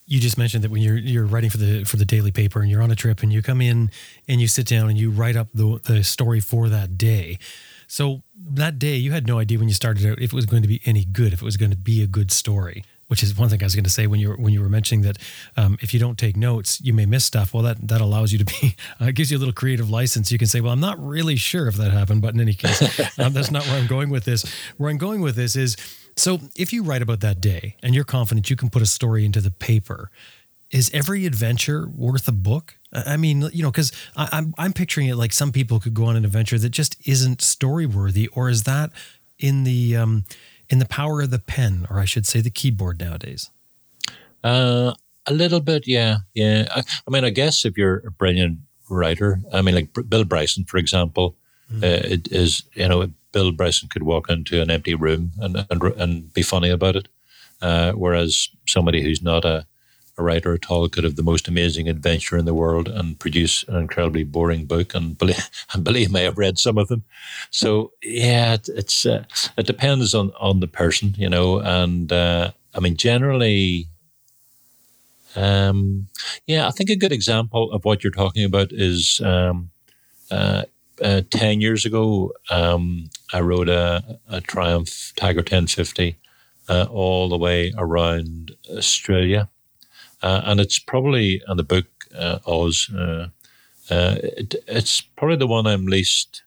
You just mentioned that when you're you're writing for the for the daily paper and you're on a trip and you come in and you sit down and you write up the the story for that day. So that day you had no idea when you started out if it was going to be any good, if it was going to be a good story which is one thing I was going to say when you were when you were mentioning that um, if you don't take notes, you may miss stuff. Well, that that allows you to be uh, gives you a little creative license. You can say, well, I'm not really sure if that happened, but in any case, um, that's not where I'm going with this. Where I'm going with this is so if you write about that day and you're confident you can put a story into the paper, is every adventure worth a book? I mean, you know, because I'm I'm picturing it like some people could go on an adventure that just isn't story worthy, or is that in the um, in the power of the pen, or I should say the keyboard nowadays? Uh, a little bit, yeah, yeah. I, I, mean, I guess if you're a brilliant writer, I mean, like Bill Bryson, for example, mm. uh, it is you know Bill Bryson could walk into an empty room and and, and be funny about it, uh, whereas somebody who's not a a writer at all could have the most amazing adventure in the world and produce an incredibly boring book. And believe, and believe me, I've read some of them. So yeah, it, it's uh, it depends on on the person, you know. And uh, I mean, generally, um, yeah, I think a good example of what you're talking about is. Um, uh, uh, 10 years ago, um, I rode a, a Triumph Tiger 1050 uh, all the way around Australia. Uh, and it's probably in the book uh, Oz. Uh, it, it's probably the one I'm least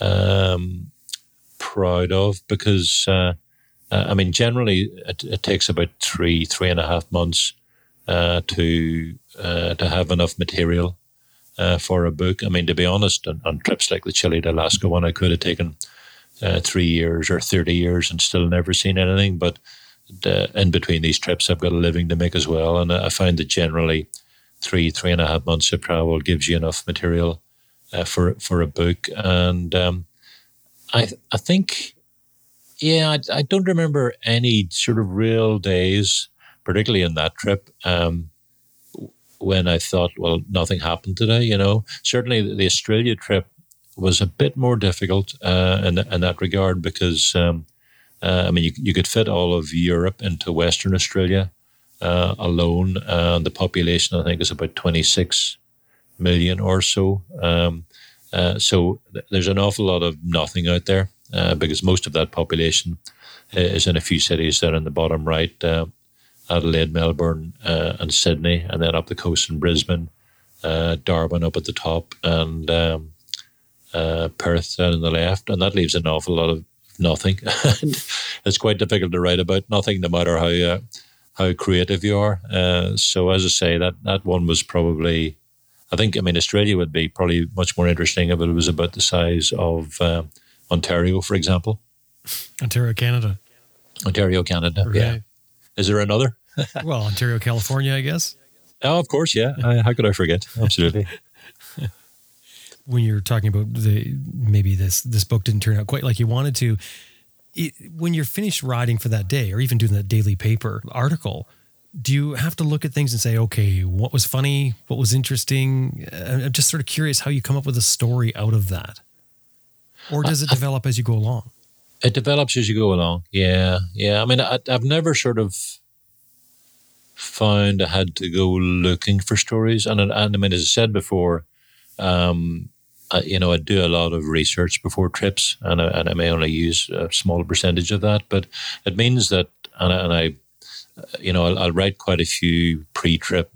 um, proud of because I mean generally it, it, takes about three three and a half months to to have enough material for a book. I mean to be honest, on, on, trips like the Chile to Alaska one, I could have taken three years or thirty years and still never seen anything, but in between these trips, I've got a living to make as well. And I find that generally three, three and a half months of travel gives you enough material uh, for for a book. And um, I I think, yeah, I, I, don't remember any sort of real days, particularly in that trip, um, when I thought, well, nothing happened today. You know, certainly the Australia trip was a bit more difficult uh, in, in that regard because um, uh, I mean, you, you could fit all of Europe into Western Australia uh, alone. and the population, I think, is about 26 million or so. Um, uh, so th- there's an awful lot of nothing out there uh, because most of that population is in a few cities there in the bottom right uh, Adelaide, Melbourne, and Sydney, and then up the coast in Brisbane, Darwin up at the top, and um, Perth down on the left. And that leaves an awful lot of nothing. it's quite difficult to write about nothing, no matter how uh, how creative you are. Uh, so, as I say, that that one was probably, I think, I mean, Australia would be probably much more interesting if it was about the size of uh, Ontario, for example. Ontario, Canada. Ontario, Canada. Right. Yeah. Is there another? well, Ontario, California, I guess. Oh, of course, yeah. how could I forget? Absolutely when you're talking about the maybe this this book didn't turn out quite like you wanted to it, when you're finished writing for that day or even doing that daily paper article do you have to look at things and say okay what was funny what was interesting uh, i'm just sort of curious how you come up with a story out of that or does it develop as you go along it develops as you go along yeah yeah i mean I, i've never sort of found i had to go looking for stories. And, and i mean as i said before um, I, you know, I do a lot of research before trips, and I, and I may only use a small percentage of that, but it means that, and I, and I you know, I'll, I'll, write quite a few pre-trip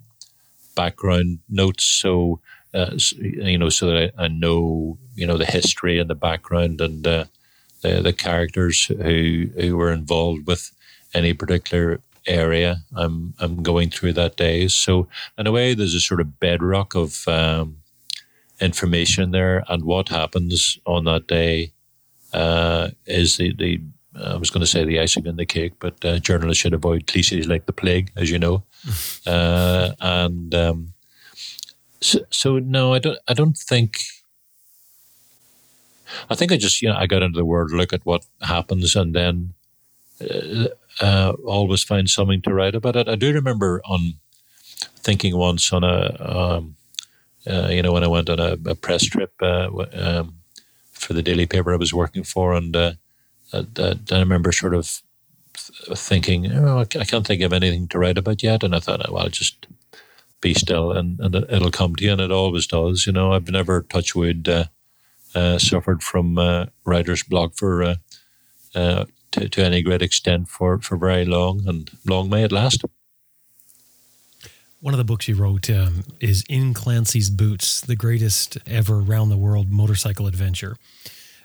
background notes, so uh, you know, so that I, I, know, you know, the history and the background and uh, the the characters who who were involved with any particular area I'm I'm going through that day. So in a way, there's a sort of bedrock of um, information there, and what happens on that day uh, is the the I was going to say the icing on the cake, but uh, journalists should avoid cliches like the plague, as you know. uh, and um, so, so, no, I don't. I don't think. I think I just you know I got into the world, look at what happens, and then uh, uh, always find something to write about it. I do remember on thinking once on a um, uh, you know when I went on a, a press trip uh, um, for the daily paper I was working for, and uh, I, I remember sort of thinking, oh, I can't think of anything to write about yet, and I thought, well, I'll just be still and, and it'll come to you, and it always does. You know, I've never touch wood uh, suffered from writer's block for uh, to, to any great extent for, for very long, and long may it last. One of the books you wrote um, is In Clancy's Boots, the greatest ever round the world motorcycle adventure.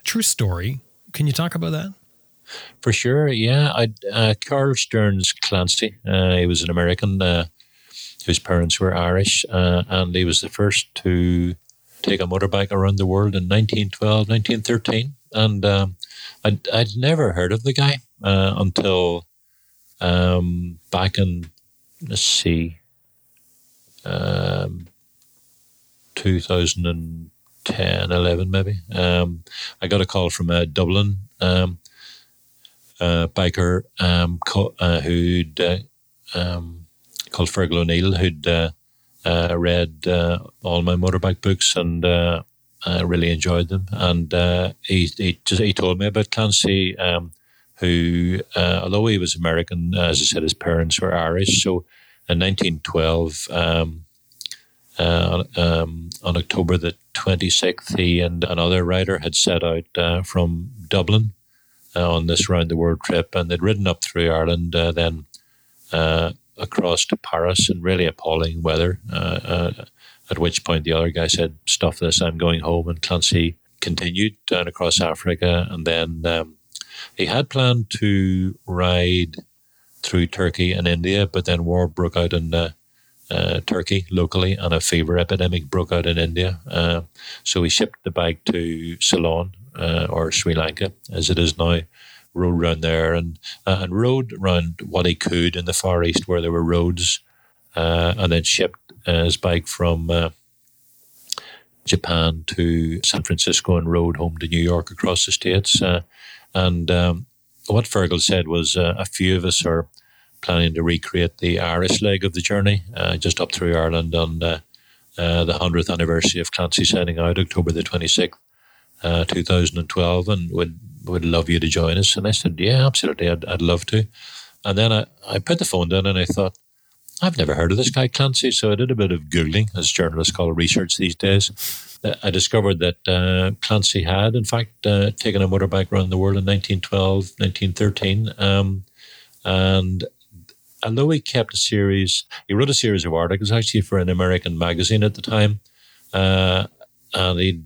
True story. Can you talk about that? For sure, yeah. I, uh, Carl Stearns Clancy, uh, he was an American uh, whose parents were Irish, uh, and he was the first to take a motorbike around the world in 1912, 1913. And um, I'd, I'd never heard of the guy uh, until um, back in, let's see, um, 2010, 11 maybe. Um, I got a call from a Dublin um, uh, biker um, co- uh, who'd uh, um, called Fergal O'Neill, who'd uh, uh, read uh, all my motorbike books and really enjoyed them. And he he, just, he told me about Clancy, um, who although he was American, as I said, his parents were Irish. So in 1912. Um, uh, um, on October the 26th, he and another writer had set out uh, from Dublin uh, on this round the world trip, and they'd ridden up through Ireland, uh, then uh, across to Paris in really appalling weather. At which point the other guy said, "Stuff this! I'm going home." And Clancy continued down across Africa, and then um, he had planned to ride through Turkey and India, but then war broke out in uh, uh, Turkey locally, and a fever epidemic broke out in India. Uh, so he shipped the bike to Ceylon uh, or Sri Lanka, as it is now. Rode around there and uh, and rode around what he could in the Far East where there were roads, uh, and then shipped his bike from Japan to San Francisco and rode home to New York across the states. and um, what Fergal said was uh, a few of us are planning to recreate the Irish leg of the journey, uh, just up through Ireland on uh, uh the 100th anniversary of Clancy setting out, October the 26th, uh, 2012, and would would love you to join us. And I said, yeah, absolutely, I'd, I'd love to. And then I, I put the phone down and I thought, I've never heard of this guy Clancy, so I did a bit of Googling, as journalists call research these days. I discovered that uh, Clancy had, in fact, uh, taken a motorbike around the world in 1912, 1913. Um, and although he kept a series, he wrote a series of articles actually for an American magazine at the time. Uh, and he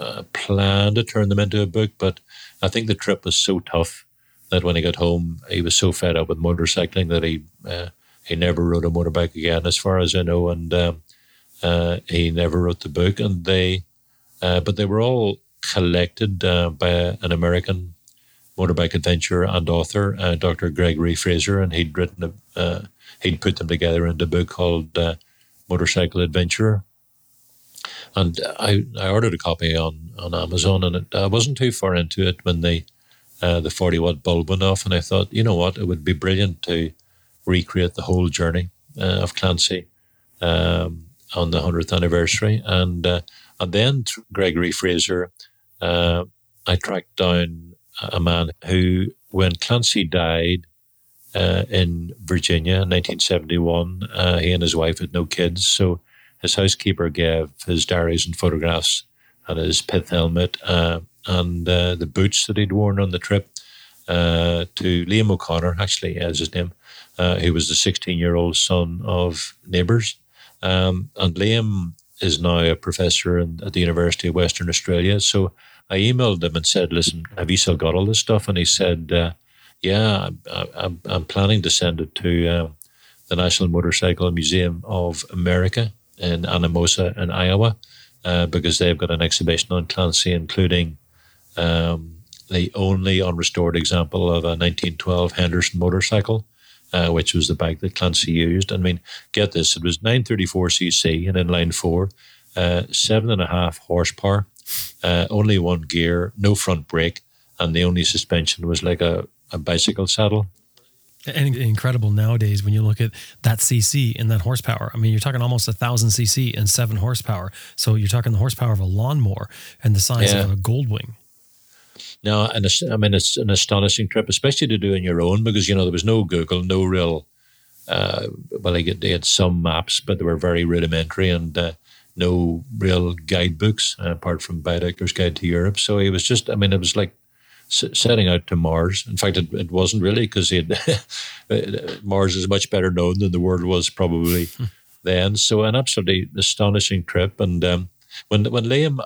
uh, planned to turn them into a book, but I think the trip was so tough that when he got home, he was so fed up with motorcycling that he uh, he never rode a motorbike again, as far as I know. And um, uh, he never wrote the book, and they, uh, but they were all collected uh, by an American motorbike adventurer and author, uh, Dr. Gregory Frazier, and he'd written a, uh, he'd put them together in a book called uh, Motorcycle Adventurer. And I, I ordered a copy on, on Amazon, and it, I wasn't too far into it when the the 40 watt bulb went off, and I thought, you know what, it would be brilliant to recreate the whole journey of Clancy. Um, on the 100th anniversary. And, uh, and then Gregory Frazier, uh, I tracked down a man who, when Clancy died uh, in Virginia in 1971, uh, he and his wife had no kids. So his housekeeper gave his diaries and photographs and his pith helmet uh, and uh, the boots that he'd worn on the trip to Liam O'Connor, actually, as his name, who was the 16 year old son of neighbours. Um, and Liam is now a professor in, at the University of Western Australia. So I emailed him and said, "Listen, have you still got all this stuff?" And he said, uh, "Yeah, I'm, I'm, planning to send it to uh, the National Motorcycle Museum of America in Anamosa in Iowa uh, because they've got an exhibition on Clancy, including." Um, the only unrestored example of a 1912 Henderson motorcycle, uh, which was the bike that Clancy used. I mean, get this, it was 934cc and inline four, uh, seven and a half horsepower, uh, only one gear, no front brake, and the only suspension was like a, a bicycle saddle. And incredible nowadays when you look at that CC and that horsepower. I mean, you're talking almost a thousand CC and seven horsepower. So you're talking the horsepower of a lawnmower and the size Yeah. of a Goldwing. No, and I mean it's an astonishing trip, especially to do on your own because you know there was no Google, no real. Uh, well, they, they had some maps, but they were very rudimentary and uh, no real guidebooks uh, apart from Baedeker's Guide to Europe. So it was just, I mean, it was like s- setting out to Mars. In fact, it, it wasn't really because Mars is much better known than the world was probably then. So an absolutely astonishing trip. And um, when when Liam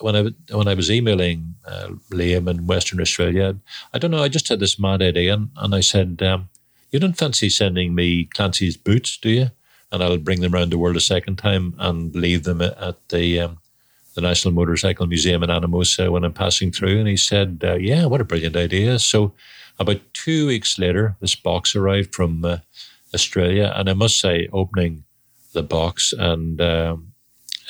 when I when I was emailing uh, Liam in Western Australia, I don't know. I just had this mad idea, and, and I said, um, "You don't fancy sending me Clancy's boots, do you? And I'll bring them around the world a second time and leave them at- the um, the National Motorcycle Museum in Anamosa when I'm passing through." And he said, uh, "Yeah, what a brilliant idea!" So about two weeks later, this box arrived from uh, Australia, and I must say, opening the box and um,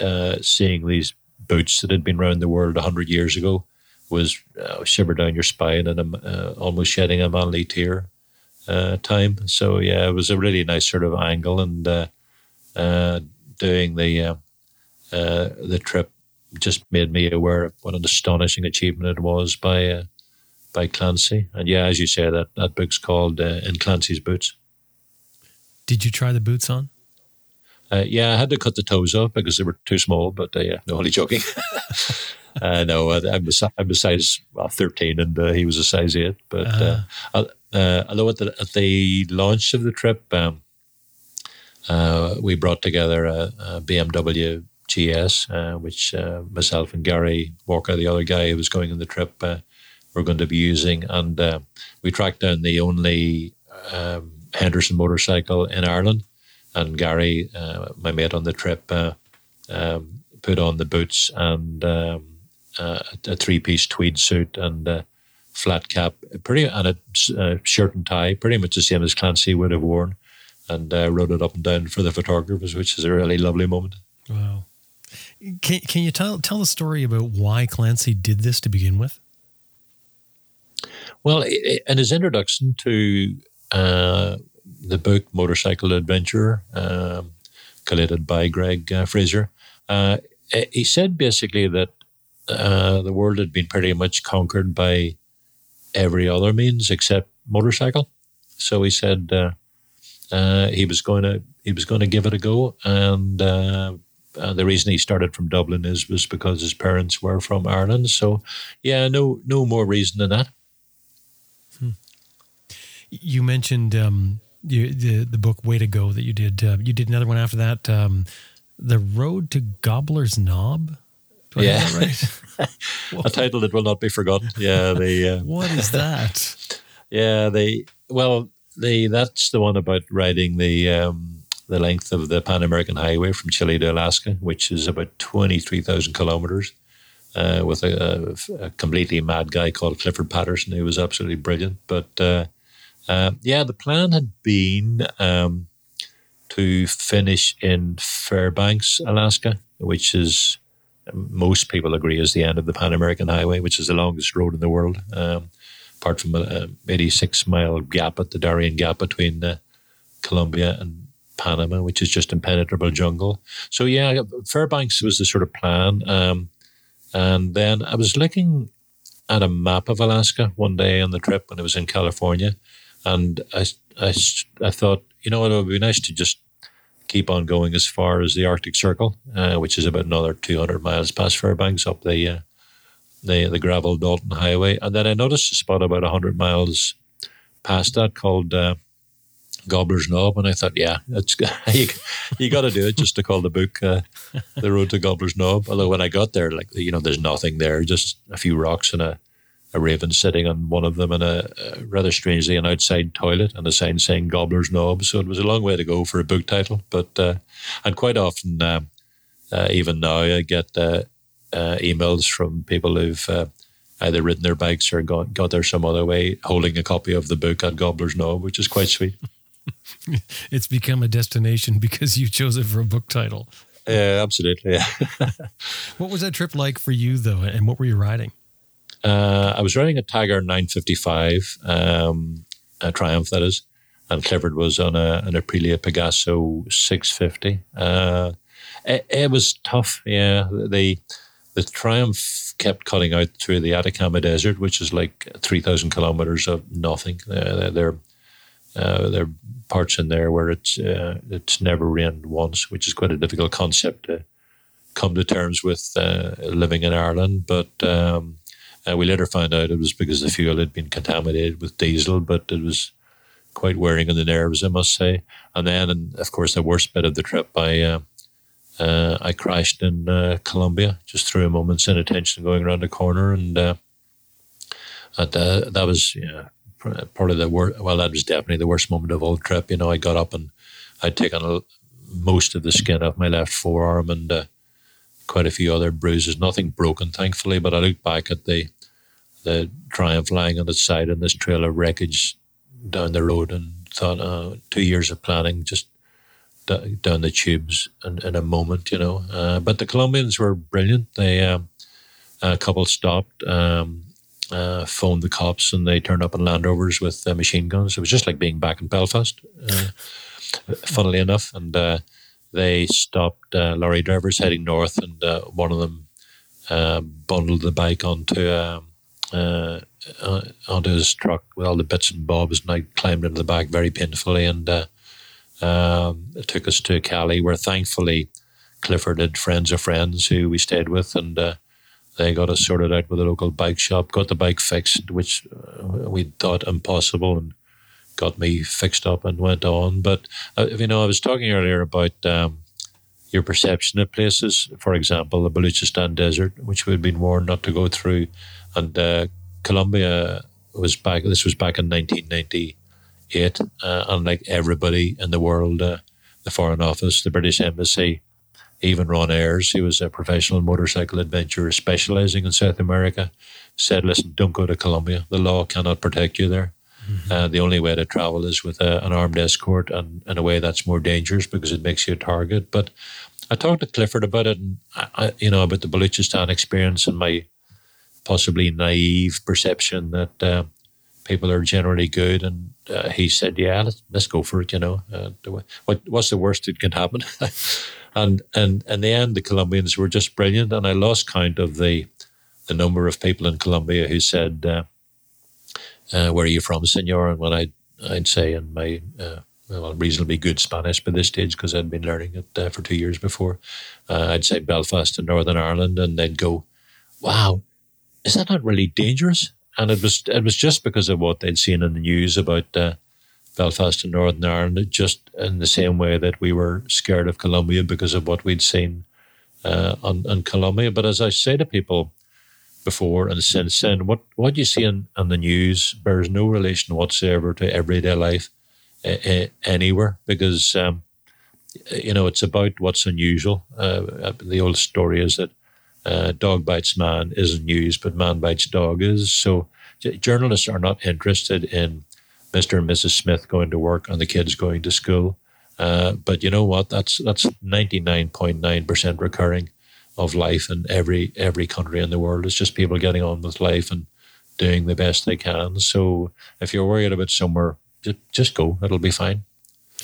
uh, seeing these boots that had been around the world 100 years ago was uh, shiver down your spine and um, uh, almost shedding a manly tear uh, time. So, yeah, it was a really nice sort of angle and uh, uh, doing the, uh, uh, the trip just made me aware of what an astonishing achievement it was by by Clancy. And yeah, as you say, that, that book's called In Clancy's Boots. Did you try the boots on? Uh, yeah, I had to cut the toes off because they were too small. But uh, yeah, no, only joking. uh, no, uh, I'm, a, I'm a size well, 13, and uh, he was a size eight. But uh, uh, uh, although at the, at the launch of the trip, um, uh, we brought together a, a BMW GS, uh, which uh, myself and Gary Walker, the other guy who was going on the trip, uh, were going to be using, and we tracked down the only um, Henderson motorcycle in Ireland and Gary, uh, my mate on the trip, uh, um, put on the boots and um, uh, a three-piece tweed suit and uh, flat cap, pretty and a uh, shirt and tie, pretty much the same as Clancy would have worn, and uh, rode it up and down for the photographers, which is a really lovely moment. Wow. Can, can you tell tell the story about why Clancy did this to begin with? Well, in his introduction to uh, the book Motorcycle Adventure, um, collated by Greg uh, Frazier, uh, he said basically that uh, the world had been pretty much conquered by every other means except motorcycle. So he said uh, uh, he was going to he was going to give it a go, and uh, the reason he started from Dublin is was because his parents were from Ireland. So yeah, no no more reason than that. You mentioned um, you, the the book "Way to Go" that you did. Uh, you did another one after that, um, "The Road to Gobbler's Knob." Do I Yeah. that right? a title that will not be forgotten. Yeah, the uh, what is that? yeah the well the that's the one about riding the um, the length of the Pan American Highway from Chile to Alaska, which is about twenty three thousand kilometers. Uh, with a, a, a completely mad guy called Clifford Patterson, who was absolutely brilliant. But uh, uh, yeah, the plan had been um, to finish in Fairbanks, Alaska, which is most people agree is the end of the Pan American Highway, which is the longest road in the world, um, apart from a, 86 mile gap at the Darien Gap between uh, Colombia and Panama, which is just impenetrable jungle. So, yeah, Fairbanks was the sort of plan. Um, and then I was looking at a map of Alaska one day on the trip when I was in California. And I, I, I thought, you know, what it would be nice to just keep on going as far as the Arctic Circle, uh, which is about another 200 miles past Fairbanks up the uh, the the gravel Dalton Highway, and then I noticed a spot about 100 miles past that called uh, Gobbler's Knob, and I thought, yeah, it's you, you got to do it just to call the book uh, "The Road to Gobbler's Knob." Although when I got there, like you know, there's nothing there, just a few rocks and a a raven sitting on one of them, and a, a rather strangely an outside toilet, and a sign saying "Gobbler's Knob." So it was a long way to go for a book title, but uh, and quite often, uh, uh, even now, I get uh, uh, emails from people who've uh, either ridden their bikes or got, got there some other way, holding a copy of the book at Gobbler's Knob, which is quite sweet. It's become a destination because you chose it for a book title. Yeah, absolutely. Yeah. what was that trip like for you, though, and what were you riding? Uh, I was riding a Tiger 955, um, a Triumph, that is, and Clifford was on a, an Aprilia Pegaso 650. Uh, it, it, was tough, yeah. The, the Triumph kept cutting out through the Atacama Desert, which is like 3,000 kilometers of nothing. Uh, there, uh, there are parts in there where it's, uh, it's never rained once, which is quite a difficult concept to come to terms with uh, living in Ireland. But um, uh, we later found out it was because the fuel had been contaminated with diesel, but it was quite wearing on the nerves, I must say. And then, and of course, the worst bit of the trip, I uh, uh, I crashed in uh, Colombia just through a moment's inattention going around the corner, and, uh, and uh, that was yeah, probably the worst. Well, that was definitely the worst moment of all trip. You know, I got up and I'd taken a, most of the skin off my left forearm and uh, quite a few other bruises. Nothing broken, thankfully. But I look back at the the Triumph lying on its side in this trail of wreckage down the road and thought, uh, two years of planning just d- down the tubes in, in, a moment, you know. Uh, but the Colombians were brilliant. They um, a couple stopped, um, uh, phoned the cops, and they turned up in Land Rovers with uh, machine guns. It was just like being back in Belfast, uh, funnily enough. And uh, they stopped lorry drivers heading north, and one of them bundled the bike onto. Um, uh, uh, onto his truck with all the bits and bobs, and I climbed into the back very painfully, and uh, um, it took us to Cali, where thankfully Clifford had friends of friends who we stayed with, and uh, they got us sorted out with a local bike shop, got the bike fixed, which uh, we thought impossible, and got me fixed up and went on. But uh, you know, I was talking earlier about. Um, your perception of places, for example, the Baluchistan desert, which we'd been warned not to go through, and uh, Colombia was back. This was back in 1998, uh, and like everybody in the world, uh, the Foreign Office, the British Embassy, even Ron Ayres, who was a professional motorcycle adventurer specializing in South America, said, "Listen, don't go to Colombia. The law cannot protect you there." Mm-hmm. Uh, the only way to travel is with a, an armed escort, and in a way that's more dangerous because it makes you a target. But I talked to Clifford about it, and I, you know about the Baluchistan experience and my possibly naive perception that uh, people are generally good. And uh, he said, "Yeah, let's, let's go for it." You know, uh, what what's the worst that can happen? and and in the end, the Colombians were just brilliant, and I lost count of the the number of people in Colombia who said, uh, uh, "Where are you from, Senor?" And when I I'd say in my uh, well, reasonably good Spanish by this stage because I'd been learning it uh, for two years before. Uh, I'd say Belfast in Northern Ireland, and they'd go, "Wow, is that not really dangerous?" And it was it was just because of what they'd seen in the news about uh, Belfast and Northern Ireland, just in the same way that we were scared of Colombia because of what we'd seen uh, on, on Colombia. But as I say to people before and since then, what what you see in, in the news bears no relation whatsoever to everyday life uh, anywhere because um, you know it's about what's unusual. Uh, the old story is that uh, dog bites man isn't news, but man bites dog is. So journalists are not interested in Mr. and Mrs. Smith going to work and the kids going to school. Uh, but you know what? That's that's ninety nine point nine percent recurring of life in every every country in the world. It's just people getting on with life and doing the best they can. So if you're worried about somewhere just, just go. It'll be fine.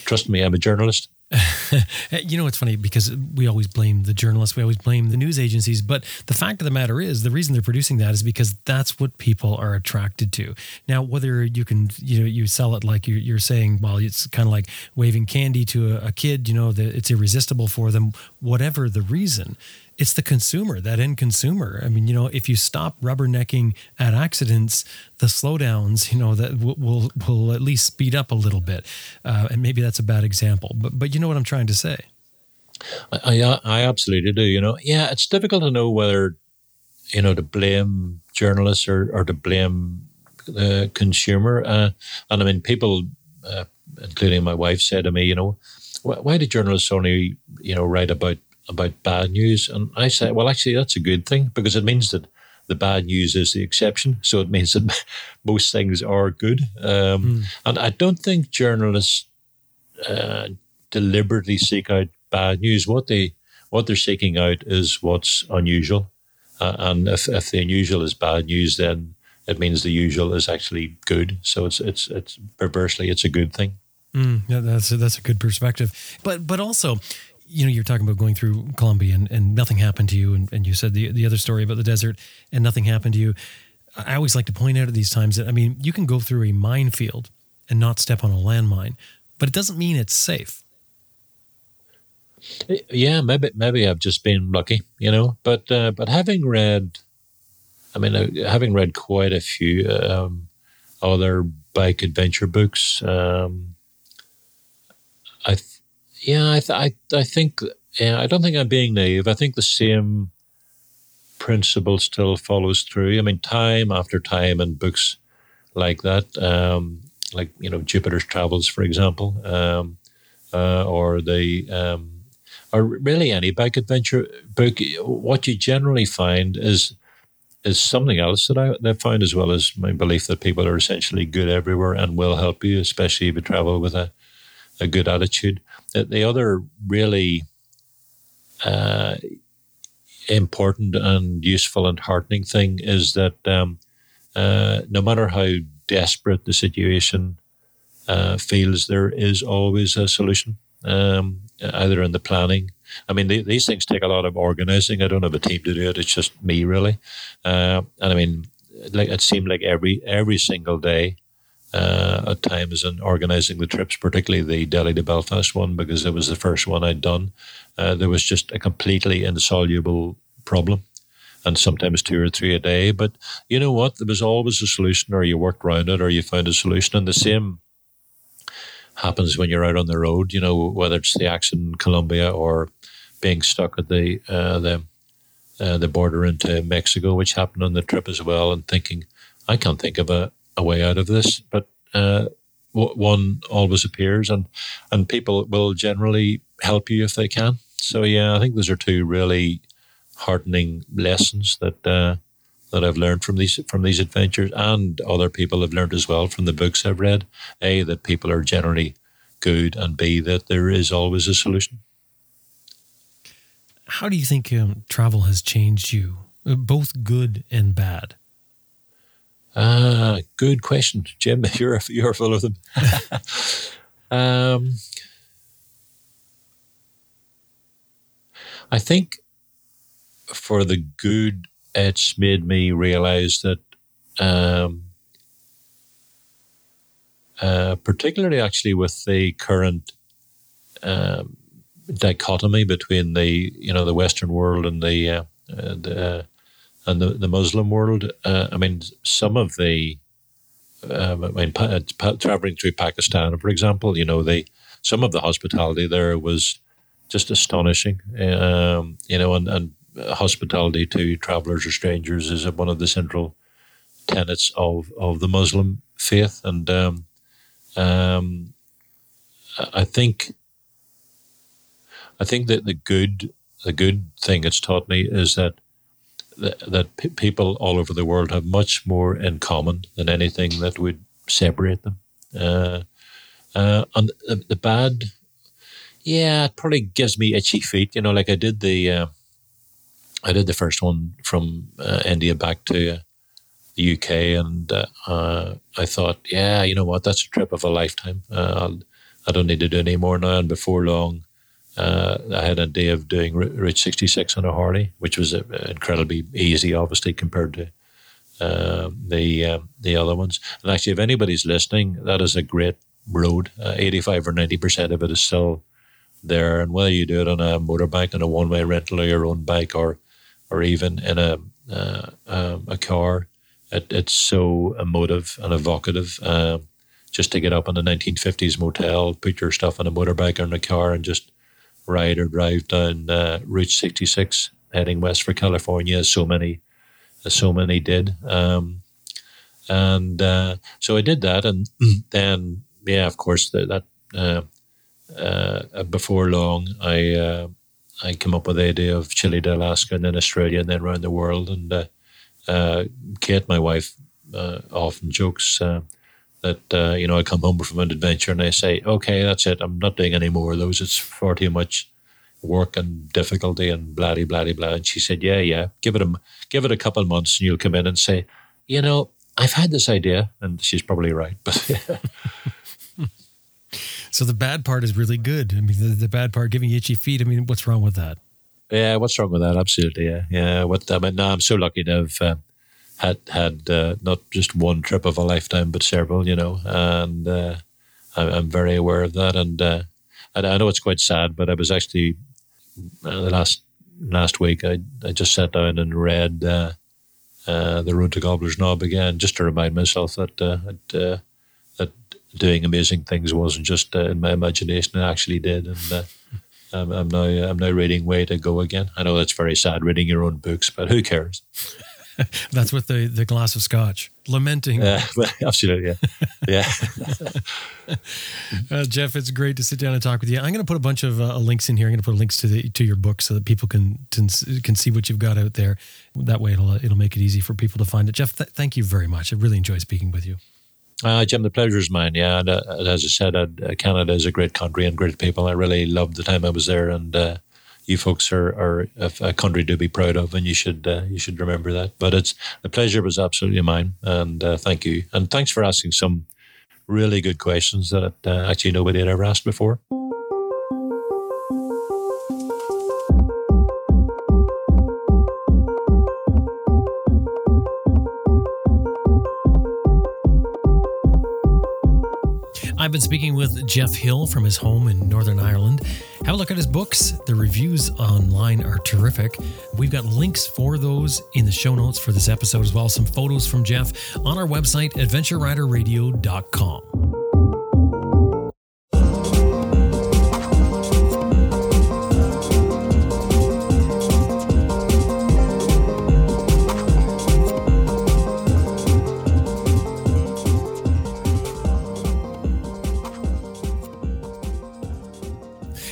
Trust me, I'm a journalist. you know, it's funny because we always blame the journalists, we always blame the news agencies. But the fact of the matter is, the reason they're producing that is because that's what people are attracted to. Now, whether you can, you know, you sell it like you're, saying, well, it's kind of like waving candy to a kid, you know, that it's irresistible for them, whatever the reason it's the consumer, that end consumer. I mean, you know, if you stop rubbernecking at accidents, the slowdowns, you know, that will will, will at least speed up a little bit. Uh, and maybe that's a bad example, but but you know what I'm trying to say. I, I, I absolutely do. You know, yeah, it's difficult to know whether you know to blame journalists or, or to blame the consumer. Uh, and I mean, people, uh, including my wife, said to me, you know, why, why do journalists only you know write about about bad news. And I say, well, actually, that's a good thing because it means that the bad news is the exception. So it means that most things are good. Um, mm. And I don't think journalists uh, deliberately seek out bad news. What they what they're seeking out is what's unusual, uh, and if if the unusual is bad news, then it means the usual is actually good. So it's it's it's perversely it's a good thing. Mm, yeah, that's a, that's a good perspective. But but also, you know, you're talking about going through Colombia and, and nothing happened to you, and, and you said the the other story about the desert and nothing happened to you. I always like to point out at these times that I mean, you can go through a minefield and not step on a landmine, but it doesn't mean it's safe. Yeah, maybe maybe I've just been lucky, you know. But uh, but having read, I mean, uh, having read quite a few um, other bike adventure books, um, I yeah, I, th- I I think yeah, I don't think I'm being naive. I think the same principle still follows through. I mean, time after time in books like that, um, like you know Jupiter's Travels, for example, um, uh, or the um, or really any bike adventure book, what you generally find is is something else that I that found as well as my belief that people are essentially good everywhere and will help you, especially if you travel with a, a good attitude. The, the other really uh, important and useful and heartening thing is that um, uh, no matter how desperate the situation uh, feels, there is always a solution um, either in the planning. I mean, the, these things take a lot of organizing. I don't have a team to do it. It's just me, really. Uh, and I mean, like it seemed like every every single day, uh, at times in organizing the trips, particularly the Delhi to Belfast one, because it was the first one I'd done. Uh, there was just a completely insoluble problem, and sometimes two or three a day. But you know what? There was always a solution, or you worked around it, or you found a solution. And the same happens when you're out on the road. You know, whether it's the accident in Colombia or being stuck at the uh, the uh, the border into Mexico, which happened on the trip as well, and thinking, I can't think of a, a way out of this, but uh, w- one always appears, and and people will generally help you if they can. So yeah, I think those are two really heartening lessons that uh, that I've learned from these from these adventures, and other people have learned as well from the books I've read. A that people are generally good, and B that there is always a solution. How do you think um, travel has changed you, both good and bad? Ah, good question, Jim. You're you're full of them. um, I think for the good it's made me realize that, um, uh, particularly actually with the current um, dichotomy between the you know the Western world and the uh, uh the and the, the Muslim world. Uh, I mean, some of the um, I mean, pa- pa- traveling through Pakistan, for example, you know, the some of the hospitality there was just astonishing. Um, you know, and, and hospitality to travelers or strangers is one of the central tenets of, of the Muslim faith. And um, um, I think I think that the good the good thing it's taught me is that that, people all over the world have much more in common than anything that would separate them. Uh, uh, and the, the, bad, yeah, it probably gives me itchy feet. You know, like I did the uh, I did the first one from uh, India back to the UK, and uh, uh, I thought, yeah, you know what, that's a trip of a lifetime. Uh, I don't need to do any more now. And before long, uh, I had a day of doing Route 66 on a Harley, which was uh, incredibly easy, obviously, compared to the the other ones. And actually, if anybody's listening, that is a great road. 85 or 90% of it is still there. And whether you do it on a motorbike, on a one way rental, or your own bike, or or even in a uh, um, a car. It, it's so emotive and evocative. Uh, just to get up in a 1950s motel, put your stuff on a motorbike or in a car, and just ride or drive down uh, Route 66, heading west for California, as so many, as so many did. Um, and uh, so I did that, and then yeah, of course, that, that uh, uh, before long, I uh, I came up with the idea of Chile to Alaska and then Australia and then around the world. And uh, uh, Kate, my wife, uh, often jokes uh, that uh, you know I come home from an adventure and I say, "Okay, that's it. I'm not doing any more of those. It's far too much work and difficulty and blah blah blah. And she said, "Yeah, yeah, give it a give it a couple of months, and you'll come in and say, you know, I've had this idea, and she's probably right, but." so the bad part is really good. I mean, the, the bad part, giving you itchy feet. I mean, what's wrong with that? Yeah, what's wrong with that? Absolutely, yeah, yeah. What I mean, no, I'm so lucky to have uh, had had uh, not just one trip of a lifetime, but several. You know, and uh, I, am very aware of that. And uh, I, I know it's quite sad, but I was actually uh, the last last week. I I just sat down and read uh, uh, the Road to Gobbler's Knob again, just to remind myself that that, that doing amazing things wasn't just in my imagination; it actually did. And I'm, I'm now I'm now reading Way to Go again. I know that's very sad reading your own books, but who cares? That's with the, the glass of scotch, lamenting. Uh, absolutely, yeah, yeah. uh, Geoff, it's great to sit down and talk with you. I'm going to put a bunch of uh, links in here. I'm going to put links to the to your book so that people can can see what you've got out there. That way, it'll it'll make it easy for people to find it. Geoff, th- thank you very much. I really enjoyed speaking with you. Uh, Jim, the pleasure is mine. Yeah, and uh, as I said, uh, Canada is a great country and great people. I really loved the time I was there, and uh, you folks are, are a, country to be proud of, and you should uh, you should remember that. But it's the pleasure was absolutely mine, and uh, thank you, and thanks for asking some really good questions that uh, actually nobody had ever asked before. I've been speaking with Geoff Hill from his home in Northern Ireland. Have a look at his books. The reviews online are terrific. We've got links for those in the show notes for this episode as well. as Some photos from Jeff on our website, adventureriderradio.com.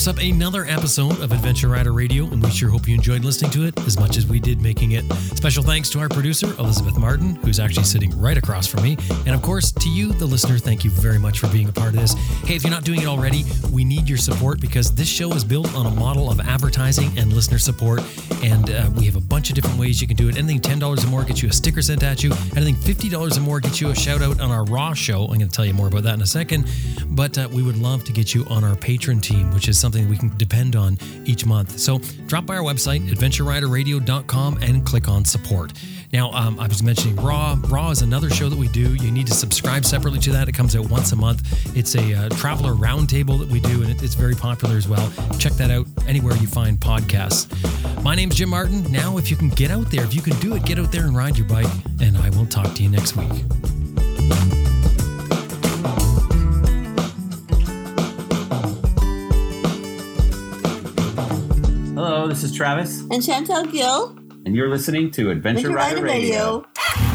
Wraps up another episode of Adventure Rider Radio, and we sure hope you enjoyed listening to it as much as we did making it. Special thanks to our producer, Elizabeth Martin, who's actually sitting right across from me. And of course, to you, the listener, thank you very much for being a part of this. Hey, if you're not doing it already, we need your support because this show is built on a model of advertising and listener support. And uh, we have a bunch of different ways you can do it. Anything $10 or more gets you a sticker sent at you. Anything $50 or more gets you a shout out on our Raw show. I'm going to tell you more about that in a second. But uh, we would love to get you on our patron team which is something we can depend on each month. So drop by our website, adventureriderradio.com, and click on support. Now, um, I was mentioning Raw. Raw is another show that we do. You need to subscribe separately to that. It comes out once a month. It's a uh, traveler roundtable that we do, and it, it's very popular as well. Check that out anywhere you find podcasts. My name is Jim Martin. Now, if you can get out there, if you can do it, get out there and ride your bike, and I will talk to you next week. This is Travis. And Chantel Gill. And you're listening to Adventure, Adventure Rider, Rider Radio. Radio.